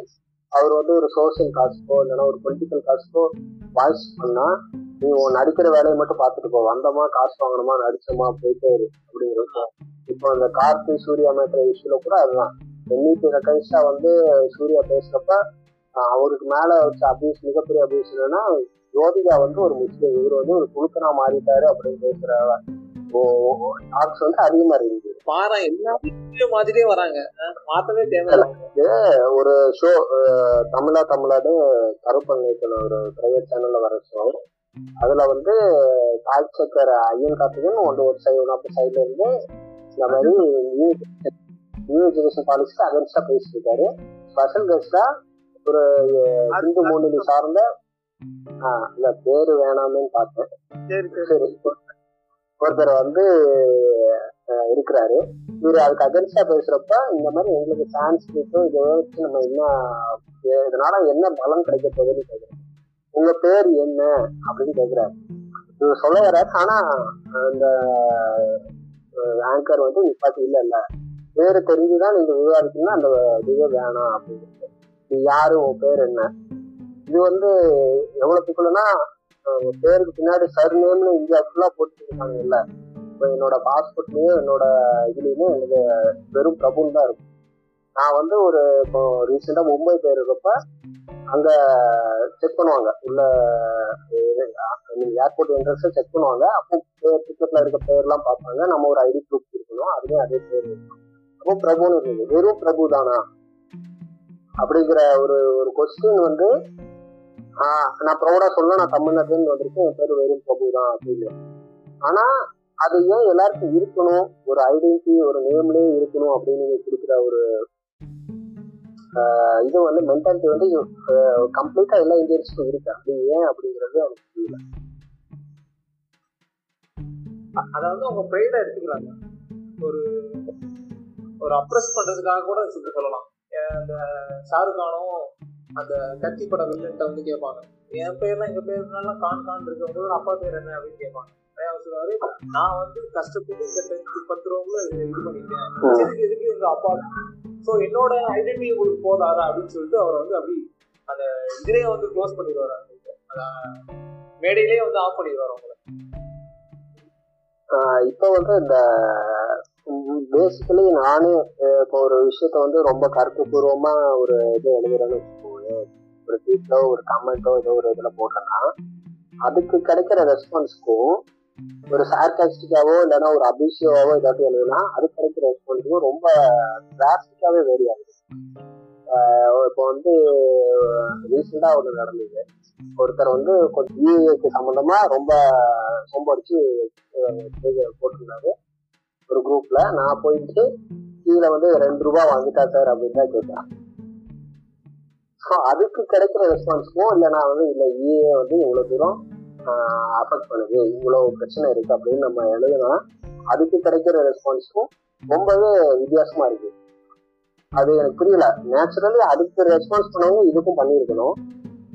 அவர் வந்து ஒரு சோசியல் காசுக்கோ இல்லைன்னா ஒரு பொலிட்டிக்கல் காசுக்கோ வாய்ஸ் பண்ணா நீ உன் நடிக்கிற வேலையை மட்டும் பார்த்துட்டு போ. வந்தோமா காசு வாங்கணுமா நடிச்சோமா போயிட்டே இரு அப்படிங்கிறது இப்போ அந்த கார்த்தி சூர்யா மேட்ற இஷ்யூல கூட அதுதான். எண்ணிக்கை ரெக்கைஸா வந்து சூர்யா பேசுறப்ப அவருக்கு மேல வச்ச அபியூஸ் மிகப்பெரிய அபியூஸ் என்னன்னா ஜோதிகா வந்து ஒரு முஸ்லீம் இவர் வந்து ஒரு குழுக்கனா மாறிட்டாரு அப்படின்னு பேசுற டாக்ஸ் வந்து அதிகமா இருந்துச்சு பாரா எல்லா மாதிரியே வராங்க. மாத்தவே தேவையில்லை. ஒரு ஷோ தமிழா தமிழாடு கருப்பன் ஒரு பிரைவேட் சேனல்ல வர ஷோ அதுல வந்து தாய் சக்கர் ஐயன் கார்த்திகன் ஒன்று ஒரு சைடு ஒன் ஆஃப் சைட்ல இருந்து இந்த மாதிரி நியூ நியூ எஜுகேஷன் பாலிசிக்கு அகேன்ஸ்டா பேசிட்டு இருக்காரு ஸ்பெஷல் கெஸ்டா ஒரு இந்து முன்னணி சார்ந்த இல்ல பேரு வேணாமேன்னு பார்த்தேன். சரி ஒருத்தர் வந்து இருக்கிறாரு. இவர் அதுக்கு அகென்ஸ்டா பேசுறப்ப இந்த மாதிரி எங்களுக்கு சான்ஸ்கிரிட்டும் இதை வச்சு நம்ம என்ன இதனால என்ன பலன் கிடைக்க போகுதுன்னு கேக்குறாரு. உங்க பேர் என்ன? அப்படின்னு கேக்குறாரு. இவர் சொல்ல வர்றாரு. ஆனா அந்த ஆங்கர் வந்து நிப்பாட்டி இல்ல இல்ல. பேரு தெரிஞ்சுதான் நீங்க விவாதிக்கணும்னா அந்த இதுவே வேணாம் அப்படின்னு. நீ யாரு? உன் பேர் என்ன? இது வந்து எவ்வளவுக்குள்ளனா பேருக்கு பின்னாடி சர்நேம்னு இந்தியா ஃபுல்லா போட்டுருக்காங்க இல்ல இப்போ என்னோட பாஸ்போர்ட்லயும் என்னோட இதுலயுமே எனக்கு வெறும் பிரபுன்னு தான் இருக்கும். நான் வந்து ஒரு இப்போ ரீசெண்டா மும்பை போயிருக்கப்ப அங்க செக் பண்ணுவாங்க. உள்ள ஏர்போர்ட் என்ட்ரன்ஸ் செக் பண்ணுவாங்க. அப்போ டிக்கெட்ல இருக்க பேர்லாம் பார்ப்பாங்க. நம்ம ஒரு ஐடி ப்ரூஃப் இருக்கணும் அதுவே அதே பேர் இருக்கணும் அப்போ பிரபுன்னு இருந்தது. வெறும் பிரபு தானா? அப்படிங்கிற ஒரு ஒரு கொஸ்டின் வந்து நான் ப்ரௌடா சொல்ல நான் தமிழ்நாட்டுல வந்திருக்கேன் என் பேர் வெறும் பிரபு தான் அப்படின்னு. ஆனா அது ஏன் எல்லாருக்கும் இருக்கணும் ஒரு ஐடென்டிட்டி ஒரு நேம்லயே இருக்கணும் அப்படின்னு கொடுக்குற ஒரு இது வந்து மென்டாலிட்டி வந்து கம்ப்ளீட்டா எல்லா இந்தியன்ஸுக்கும் இருக்கு. அப்படி ஏன் அப்படிங்கிறது எனக்கு புரியல. அதை வந்து அவங்க ப்ரைடா எடுத்துக்கிறாங்க. ஒரு ஒரு அப்ரஸ் பண்றதுக்காக கூட சொல்லி சொல்லலாம் அந்த ஷாருக் கானும் அந்த கத்தி பட வில்லன்ட்ட வந்து கேட்பாங்க. என் பேர்லாம் எங்க பேர்லாம் கான் கான் இருக்கு உங்களோட அப்பா பேர் என்ன? அப்படின்னு கேட்பாங்க. சொல்லுவாரு நான் வந்து கஷ்டப்பட்டு இந்த டென்த் பத்து ரூபாக்குள்ள இது பண்ணிட்டேன் எதுக்கு எதுக்கு எங்க அப்பா ஸோ என்னோட ஐடென்டிட்டி உங்களுக்கு போதாரா அப்படின்னு சொல்லிட்டு அவர் வந்து அப்படி அந்த இதுலயே வந்து க்ளோஸ் பண்ணிடுவாரு. அந்த மேடையிலேயே வந்து ஆஃப் பண்ணிடுவாரு அவங்கள இப்போ வந்து இந்த பேசிக்கலி நானே இப்போ ஒரு விஷயத்த வந்து ரொம்ப கருத்துப்பூர்வமா ஒரு இது எழுதுறேன்னு வச்சுக்கோங்க ஒரு ட்வீட்டோ ஒரு கமெண்ட்டோ ஏதோ ஒரு இதில் போட்டேன்னா அதுக்கு கிடைக்கிற ரெஸ்பான்ஸ்க்கும் ஒரு சார்காஸ்டிக்காவோ இல்லைன்னா ஒரு அபிஷியாவோ ஏதாவது எழுதுனா அதுக்கு கிடைக்கிற ரெஸ்பான்ஸுக்கும் ரொம்ப டிராஸ்டிக்காவே வேரி ஆகுது. இப்போ வந்து ரீசெண்டாக ஒன்று நடந்தது. ஒருத்தர் வந்து கொஞ்சம் யூஏக்கு சம்மந்தமாக ரொம்ப ரொம்ப அடிச்சு போட்டிருந்தாரு. ஒரு குரூப்ல நான் போயிட்டு கீழே வந்து ரெண்டு ரூபா வாங்கிட்டா சார் அப்படின்னு தான் கேட்டேன். ஸோ அதுக்கு கிடைக்கிற ரெஸ்பான்ஸுக்கும் இல்லை நான் வந்து இல்லை இஏ வந்து இவ்வளோ தூரம் அஃபெக்ட் பண்ணுது. இவ்வளோ பிரச்சனை இருக்கு அப்படின்னு நம்ம எழுதுனா அதுக்கு கிடைக்கிற ரெஸ்பான்ஸுக்கும் ரொம்பவே வித்தியாசமா இருக்கு. அது எனக்கு புரியல. நேச்சுரலி அதுக்கு ரெஸ்பான்ஸ் பண்ணவங்க இதுக்கும் பண்ணியிருக்கணும்.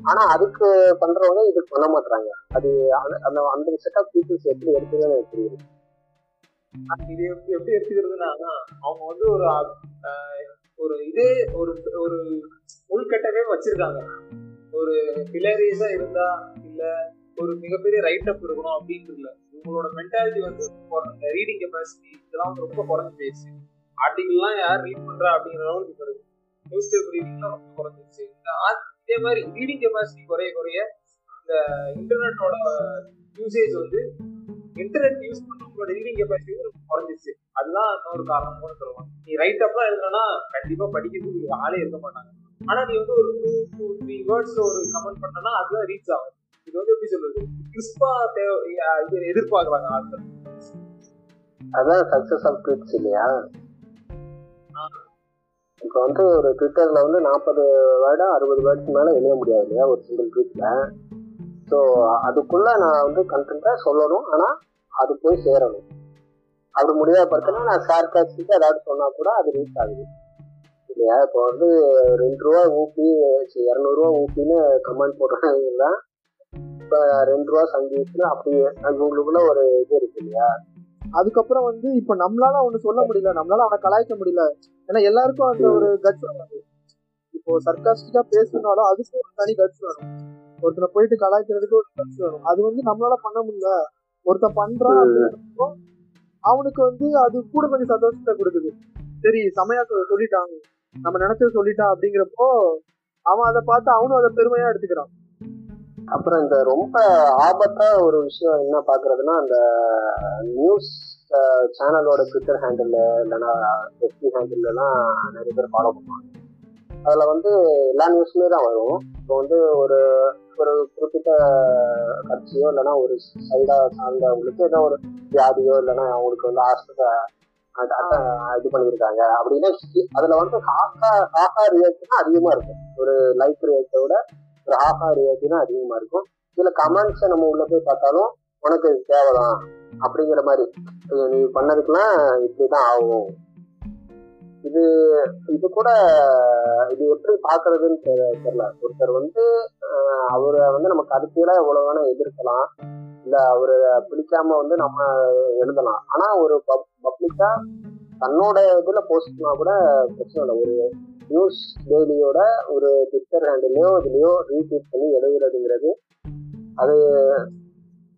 ஆனா அதுக்கு பண்றவங்க இதுக்கு பண்ண மாட்டாங்க அது அந்த- அந்த அந்த செட் ஆஃப் பீப்புள்ஸ் எப்படி எடுத்துக்கன்னு எனக்கு புரியுது இது எப்படி எப்படி எடுத்துக்கிறதுனா அவங்க வந்து ஒரு ஒரு இது ஒரு ஒரு உள்கட்டவே வச்சிருக்காங்க. ஒரு ஹிலேரியஸா இருந்தா இல்ல ஒரு மிகப்பெரிய ரைட் அப் இருக்கணும் அப்படின்ட்டு இல்லை. உங்களோட மென்டாலிட்டி வந்து ரீடிங் கெப்பாசிட்டி இதெல்லாம் ரொம்ப குறைஞ்சு போயிடுச்சு. ஆர்டிகல்லாம் யார் ரீட் பண்றா அப்படிங்கிற அளவுக்கு இப்போ இருக்கு நியூஸ் பேப்பர் ரீடிங்லாம் ரொம்ப குறைஞ்சிருச்சு. இந்த இதே மாதிரி ரீடிங் கெப்பாசிட்டி குறைய குறைய இந்த இன்டர்நெட்டோட யூசேஜ் வந்து இன்டர்நெட் யூஸ் பண்றவங்களோட ரீடிங் கெப்பாசிட்டி ரொம்ப குறைஞ்சிருச்சு. அதுதான் இன்னொரு காரணம். கூட சொல்லலாம் நீ ரைட் அப்லாம் எழுதுனா கண்டிப்பா படிக்கிறதுக்கு ஆளே இருக்க மாட்டாங்க. ஆனா நீ வந்து ஒரு டூ டூ த்ரீ வேர்ட்ஸ்ல ஒரு கமெண்ட் பண்ணனா அதுதான் ரீச் ஆகும். இது வந்து எப்படி சொல்றது? கிறிஸ்பா தேவை எதிர்பார்க்கறாங்க ஆட்கள். அதான் சக்சஸ் ஆஃப் ட்வீட்ஸ் இல்லையா? இப்போ வந்து ஒரு ட்விட்டர்ல வந்து நாற்பது வேர்டா அறுபது வேர்டுக்கு மேல எழுத முடியாது இல்லையா? ஒரு சிங்கிள் ட்வீட்ல ஸோ அதுக்குள்ள நான் வந்து கண்டென்ட்டா சொல்லணும். ஆனா அது போய் சேரணும். அப்படி முடியாத பட்சம்னா நான் சார்காஸ்டிக்கு ஏதாவது சொன்னா கூட அது ரீச் ஆகுது. இல்லையா? இப்போ வந்து ரெண்டு ரூபா ஊப்பி இரநூறுவா ஊப்பின்னு கமெண்ட் போடுறாங்கன்னா இப்போ ரெண்டு ரூபா சங்கீத்னு அப்படி அது உங்களுக்குள்ள ஒரு இது இருக்கு இல்லையா? அதுக்கப்புறம் வந்து இப்ப நம்மளால ஒண்ணு சொல்ல முடியல. நம்மளால அவனை கலாய்க்க முடியல. ஏன்னா எல்லாருக்கும் அந்த ஒரு கட்ஸ் இப்போ சர்க்காஸ்டிக்கா பேசணும்னாலும் அதுக்கு ஒரு தனி கட்ஸ் வேணும் ஒருத்தனை போயிட்டு கலாய்க்கிறதுக்கு ஒரு கட்ஸ் வேணும் அது வந்து நம்மளால பண்ண முடியல. ஒருத்தன் பண்றான் அவனுக்கு வந்து அது கூட கொஞ்சம் சந்தோஷத்தை கொடுக்குது. சரி செமையா சொல்லிட்டாங்க நம்ம நினைச்சது சொல்லிட்டான் அப்படிங்கிறப்போ அவன் அதை பார்த்து அவனும் அதை பெருமையா எடுத்துக்கிறான். அப்புறம் இந்த ரொம்ப ஆபத்தா ஒரு விஷயம் என்ன பாக்குறதுன்னா அந்த நியூஸ் சேனலோட ட்விட்டர் ஹேண்டில் இல்லைன்னா எஃபி ஹேண்டில்லாம் நிறைய பேர் ஃபாலோ பண்ணுவாங்க. அதுல வந்து எல்லா நியூஸுமே தான் வரும். இப்போ வந்து ஒரு ஒரு குறிப்பிட்ட கட்சியோ இல்லைன்னா ஒரு சைடா சார்ந்தவங்களுக்கு ஏதோ ஒரு வியாதியோ இல்லைன்னா அவங்களுக்கு வந்து ஹாஸ்பிட்டல் இது பண்ணியிருக்காங்க. அப்படின்னா அதுல வந்து ஹாஃபா ஹாஃபா ரியாக்ஷன் அதிகமா இருக்கும். ஒரு லைக் ரியாக்டை விட ஒரு ஹாஃப் ரியாக்ஷன் அதிகமா இருக்கும். இதுல கமெண்ட்ஸை நம்ம உள்ள போய் பார்த்தாலும் உனக்கு தேவைதான் அப்படிங்கிற மாதிரி. நீ பண்ணதுக்கெல்லாம் இப்படிதான் ஆகும். இது இது கூட இது எப்படி பாக்குறதுன்னு தெரியல. ஒருத்தர் வந்து அவரை வந்து நம்ம கருத்தியெல்லாம் எவ்வளவு வேணா எதிர்க்கலாம். இல்ல அவரை பிடிக்காம வந்து நம்ம எழுதலாம். ஆனா ஒரு பப்ளிக்கா தன்னோட இதுல போஸ்ட் பண்ணா கூட பிரச்சனை இல்லை. ஒரு நியூஸ் டெய்லியோட ஒரு ட்விட்டர் ஹேண்டிலையோ இதுலயோ ரீட்வீட் பண்ணி எழுதுறதுங்கிறது அது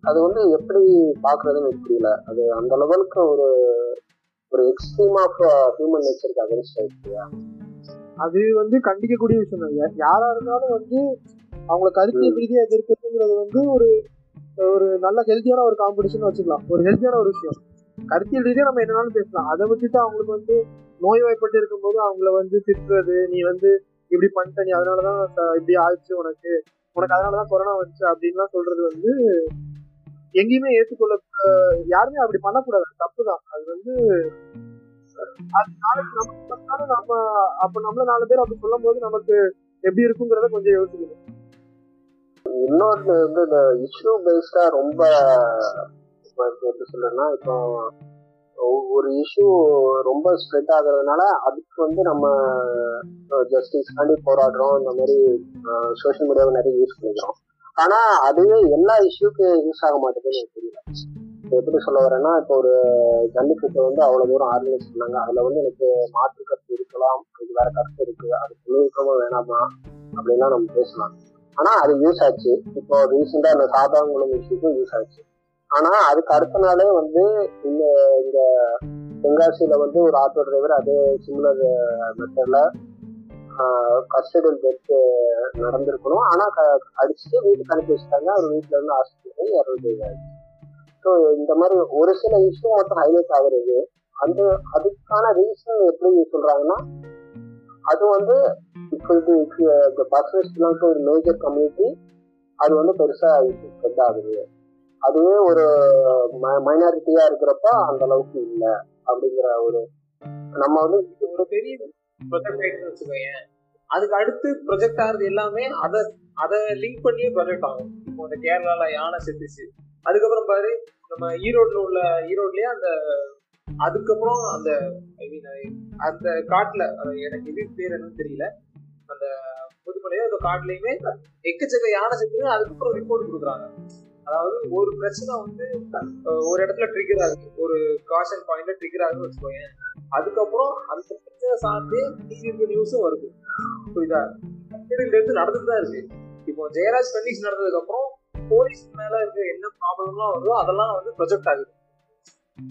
அது வந்து எப்படி பாக்குறதுன்னு புரியல. அது அந்த லெவலுக்கு ஒரு ஒரு எக்ஸ்ட்ரீம் ஆஃப் ஹியூமன் நேச்சருக்கு அகேன்ஸ்ட் ஆயிடுச்சு அது வந்து கண்டிக்கக்கூடிய விஷயம் யா- யாரா இருந்தாலும் வந்து அவங்கள கருத்தியல் ரீதியா எதிர்க்கிறதுங்கிறது வந்து ஒரு ஒரு நல்ல ஹெல்த்தியான ஒரு காம்படிஷன் வச்சுக்கலாம். ஒரு ஹெல்த்தியான ஒரு விஷயம். கருத்தியல் ரீதியா நம்ம என்னனாலும் பேசலாம். அதை விட்டுட்டு அவங்களுக்கு வந்து நோய்வாய்ப்பட்டு இருக்கும்போது அவங்கள வந்து திட்டுறது நீ வந்து இப்படி பண்ணிட்ட நீ அதனாலதான் இப்படி ஆச்சு உனக்கு. உனக்கு அதனாலதான் கொரோனா வந்துச்சு அப்படின்லாம் சொல்றது வந்து எங்கேயுமே ஏற்றுக்கொள்ள யாருமே அப்படி பண்ணக்கூடாது. தப்பு தான் அது வந்து அது நாளைக்கு நம்ம அப்ப நம்மள நாலு பேர் அப்படி சொல்லும் போது நமக்கு எப்படி இருக்குங்கிறத கொஞ்சம் யோசிக்கணும். இன்னொரு வந்து இந்த இஷ்யூ பேஸ்டா ரொம்ப எப்படி சொல்றேன்னா இப்போ ஒரு இஷ்யூ ரொம்ப ஸ்ப்ரெட் ஆகுறதுனால அதுக்கு வந்து நம்ம ஜஸ்டிஸ்க்காண்டி போராடுறோம். இந்த மாதிரி சோஷியல் மீடியாவை நிறைய யூஸ் பண்ணிக்கிறோம். ஆனா அதுவே எல்லா இஷ்யூக்கு யூஸ் ஆக மாட்டேங்குதுன்னு எனக்கு தெரியல. எப்படி சொல்ல வரேன்னா இப்போ ஒரு ஜல்லிக்கட்டு வந்து அவ்வளவு தூரம் ஆர்கனைஸ் பண்ணாங்க. அதுல வந்து எனக்கு மாற்று கருத்து இருக்கலாம் இது வேற கருத்து இருக்கு. அது தொழில்நுட்பமா வேணாமா அப்படின்லாம் நம்ம பேசலாம். ஆனா அது யூஸ் ஆச்சு. இப்போ ரீசெண்டா இந்த சாதாரணங்களும் இஷ்யூக்கும் யூஸ் ஆச்சு. ஆனா அதுக்கு அடுத்த நாளே வந்து இந்த இந்த தென்காசியில வந்து ஒரு ஆட்டோ டிரைவர் அதே சிமிலர் மெத்தட்ல கஸ்டடியில் பெற்று நடந்திருக்கணும். ஆனா க- அடிச்சுட்டு வீட்டுக்கு அனுப்பி வச்சுட்டாங்க. அவர் வீட்டுல இருந்து ஹாஸ்பிட்டல் இறந்து ஸோ இந்த மாதிரி ஒரு சில இஷ்யூ மட்டும் ஹைலைட் ஆகுறது. அந்த அதுக்கான ரீசன் எப்படி சொல்றாங்கன்னா அது வந்து இப்போ இது இந்த பிலாங் டு ஒரு மேஜர் கம்யூனிட்டி அது வந்து பெருசா ஸ்ப்ரெட் ஆகுது. அதுவே ஒரு மைனாரிட்டியா இருக்கிறப்ப அந்த அளவுக்கு இல்லை அப்படிங்கிற ஒரு நம்ம வந்து ஒரு பெரிய ப்ரொஜெக்ட் ஆயிடுச்சுன்னு வச்சுக்கோங்க அதுக்கு அடுத்து ப்ரொஜெக்ட் ஆகுறது எல்லாமே அதை அதை லிங்க் பண்ணியே ப்ரொஜெக்ட் ஆகும். இப்போ இந்த கேரளால யானை செத்துச்சு. அதுக்கப்புறம் பாரு நம்ம ஈரோட்ல உள்ள ஈரோட்லயே அந்த அதுக்கப்புறம் அந்த ஐ மீன் அந்த காட்டுல எனக்கு இது பேர் என்னன்னு தெரியல. அந்த புதுமலையோ அந்த காட்டுலயுமே எக்கச்சக்க யானை செத்து அதுக்கப்புறம் ரிப்போர்ட் கொடுக்குறாங்க. அதாவது ஒரு பிரச்சனை வந்து ஒரு இடத்துல ட்ரிகர் ஆகுது. ஒரு காஷன் பாயிண்ட்ல ட்ரிகர் ஆகுதுன்னு வச்சுக்கோங்க அதுக்கப்புறம் அந்த பிரச்சனை சார்ந்து மீதி நியூஸும் வருது. புரியுதா? கஸ்டடியில இருந்து நடந்துட்டு தான் இருக்கு. இப்போ ஜெயராஜ் கண்டிஷன் நடந்ததுக்கு அப்புறம் போலீஸ் மேல இருக்க என்ன ப்ராப்ளம்லாம் வருதோ அதெல்லாம் வந்து ப்ரொஜெக்ட் ஆகுது.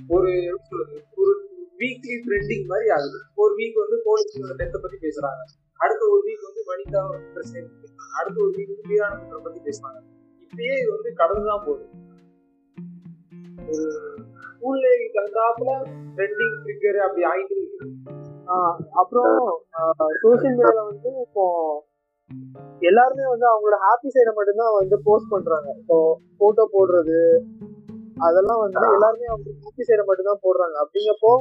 ஒரு எப்படி சொல்றது? ஒரு வீக்லி ட்ரெண்டிங் மாதிரி ஆகுது. ஒரு வீக் வந்து போலீஸோட டெத்தை பத்தி பேசுறாங்க. அடுத்த ஒரு வீக் வந்து வனிதா பிரச்சனை பேசுறாங்க. அடுத்த ஒரு வீக் வந்து வீரானந்தரை பத்தி பேசுறாங்க. இப்படியே இது வந்து கடந்துதான் போகுது. ஒரு சூழ்நிலை தகுந்தாப்புல ட்ரெண்டிங் ட்ரிகர் அப்படி ஆயிட்டு இருக்கு. அப்புறம் சோசியல் மீடியால வந்து இப்போ எல்லாருமே வந்து அவங்களோட ஹாப்பி சைடை மட்டும்தான் வந்து போஸ்ட் பண்றாங்க. இப்போ போட்டோ போடுறது அதெல்லாம் வந்து எல்லாருமே அவங்க ஹாப்பி சைடை மட்டும்தான் போடுறாங்க. அப்படிங்கப்போ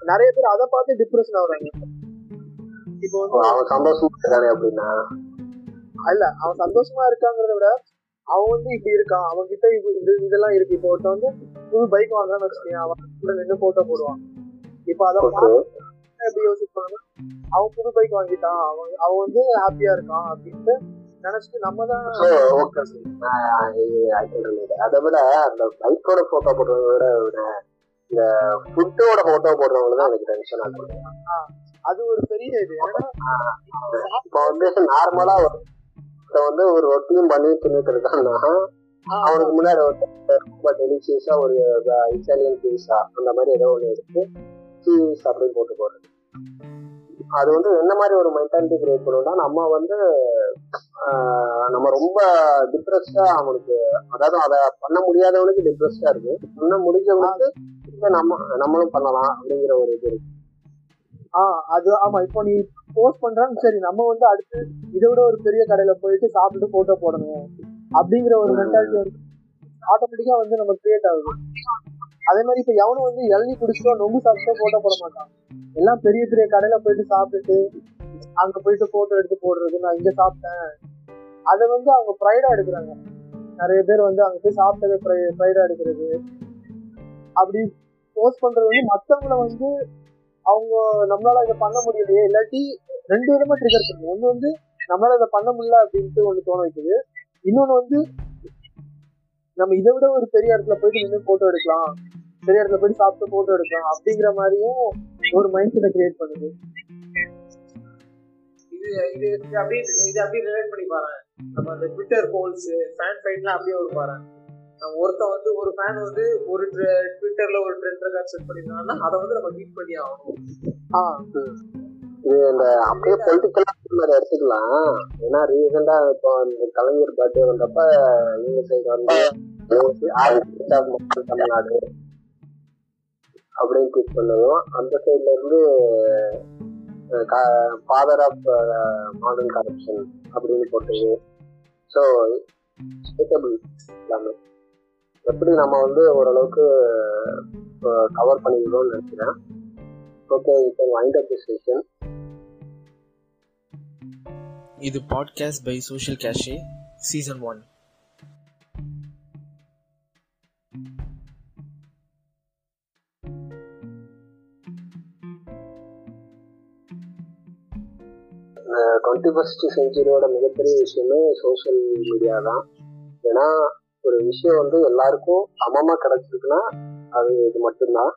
நிறைய பேர் அதை பார்த்து டிப்ரெஷன் ஆகுறாங்க. இப்போ வந்து அவன் சந்தோஷமா இருக்கானே அப்படின்னா? இல்ல அவன் சந்தோஷமா இருக்காங்கிறத விட அவன் வந்து இப்படி இருக்கான் அவன் கிட்ட இது இது- இதெல்லாம் இருக்கு. இப்போ ஒருத்தன் வந்து புது பைக் வாங்குறான்னு வச்சுக்கேன் அவன் நின்று போட்டோ போடுவான். இப்போ அதை எப்படி யோசிப்பாங்க அவன் புது பைக் வாங்கிட்டான். அவன் அவன் வந்து ஹாப்பியா இருக்கான் அப்படின்ட்டு நினைச்சிட்டு நம்ம தான் அதை விட அந்த பைக்கோட போட்டோ போடுறத விட இந்த ஃபுட்டோட போட்டோ போடுறவங்க தான் எனக்கு டென்ஷன் அது ஒரு பெரிய இது. இப்போ வந்து நார்மலா வந்து ஒரு ரொட்டியும் பண்ணி தின்னுட்டு இருக்கான்னா அவனுக்கு முன்னாடி ஒரு ரொம்ப டெலிஷியஸா ஒரு இட்டாலியன் பீஸா அந்த மாதிரி ஏதோ ஒண்ணு எடுத்து சீஸ் அப்படின்னு போட்டு போடுறது. அது வந்து என்ன மாதிரி ஒரு மென்டாலிட்டி கிரியேட் பண்ணும்னா நம்ம வந்து நம்ம ரொம்ப டிப்ரெஸ்டா அவனுக்கு அதாவது அதை பண்ண முடியாதவனுக்கு டிப்ரெஸ்டா இருக்கு. பண்ண முடிஞ்சவனுக்கு இதை நம்ம நம்மளும் பண்ணலாம் அப்படிங்கிற ஒரு இது இருக்கு. ஆஹ் அது ஆமா இப்போ நீ போஸ்ட் பண்றான்னு சரி நம்ம வந்து அடுத்து இதை விட ஒரு பெரிய கடையில போயிட்டு சாப்பிட்டுட்டு போட்டோ போடணும். அப்படிங்கிற ஒரு மென்டாலிட்டி வந்து ஆட்டோமேட்டிக்கா வந்து நம்ம கிரியேட் ஆகுது. அதே மாதிரி இப்ப எவனும் வந்து இளநி குடிச்சிட்டோ நொங்கு சாப்பிட்டோ போட்டோ போட மாட்டான். எல்லாம் பெரிய பெரிய கடையில போயிட்டு சாப்பிட்டுட்டு அங்க போயிட்டு போட்டோ எடுத்து போடுறது நான் இங்க சாப்பிட்டேன். அதை வந்து அவங்க ப்ரைடா எடுக்கிறாங்க. நிறைய பேர் வந்து அங்க போய் சாப்பிட்டது ப்ரைடா எடுக்கிறது. அப்படி போஸ்ட் பண்றது வந்து மத்தவங்கள வந்து அவங்க நம்மளால இதை பண்ண முடியலையே இல்லாட்டி ரெண்டு விதமா ட்ரிகர் பண்ணும் ஒண்ணு வந்து நம்மளால இதை பண்ண முடியல அப்படின்ட்டு ஒண்ணு தோண வைக்குது. இன்னொன்னு வந்து நம்ம இதை விட ஒரு பெரிய இடத்துல போயிட்டு நின்று போட்டோ எடுக்கலாம். பெரிய இடத்துல போயிட்டு சாப்பிட்டு போட்டோ எடுக்கலாம் அப்படிங்கிற மாதிரியும் ஒரு மைண்ட் செட்டை கிரியேட் பண்ணுது. இது இது அப்படியே இது அப்படியே ரிலேட் பண்ணி பாரு நம்ம அந்த ட்விட்டர் போல்ஸ் ஃபேன் ஃபைட்லாம் அப்படியே ஒரு பாரு ஒருத்தன் வந்து ஒரு ஃபேன் வந்து ஒரு ட்விட்டர்ல ஒரு ட்ரெண்ட் ரெக்கார்ட் செட் பண்ணிருக்காங்கன்னா அதை வந்து நம்ம பீட் பண்ணி ஆகணும். இது இந்த அப்படியே பொலிட்டிக்கலா மாதிரி எடுத்துக்கலாம். ஏன்னா ரீசெண்டா இப்போ இந்த கலைஞர் பர்த்டே வந்தப்ப இவங்க சைடு வந்து தமிழ்நாடு அப்படின்னு ட்வீட் பண்ணதும் அந்த சைட்ல இருந்து ஃபாதர் ஆஃப் மாடர்ன் கரப்ஷன் அப்படின்னு போட்டது. ஸோ ஸ்டேட்டபிள் எல்லாமே. எப்படி நம்ம வந்து ஓரளவுக்கு கவர் பண்ணிக்கிறோம்னு நினைக்கிறேன். ஓகே இப்போ வைண்ட் அப் செஷன் இது podcast by social cache season one twenty first செஞ்சுரியோட மிகப்பெரிய விஷயமே சோஷியல் மீடியா தான். ஏன்னா ஒரு விஷயம் வந்து எல்லாருக்கும் சமமாக கிடைச்சிருக்குன்னா அது இது மட்டும்தான்.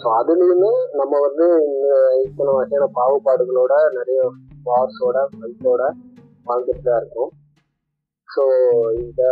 ஸோ அதுலேயுமே நம்ம வந்து இந்த இத்தனை வகையான பாகுபாடுகளோட நிறைய பாஸோட ஃபைட்டோட வாழ்ந்துட்டு தான் இருக்கும். ஸோ இந்த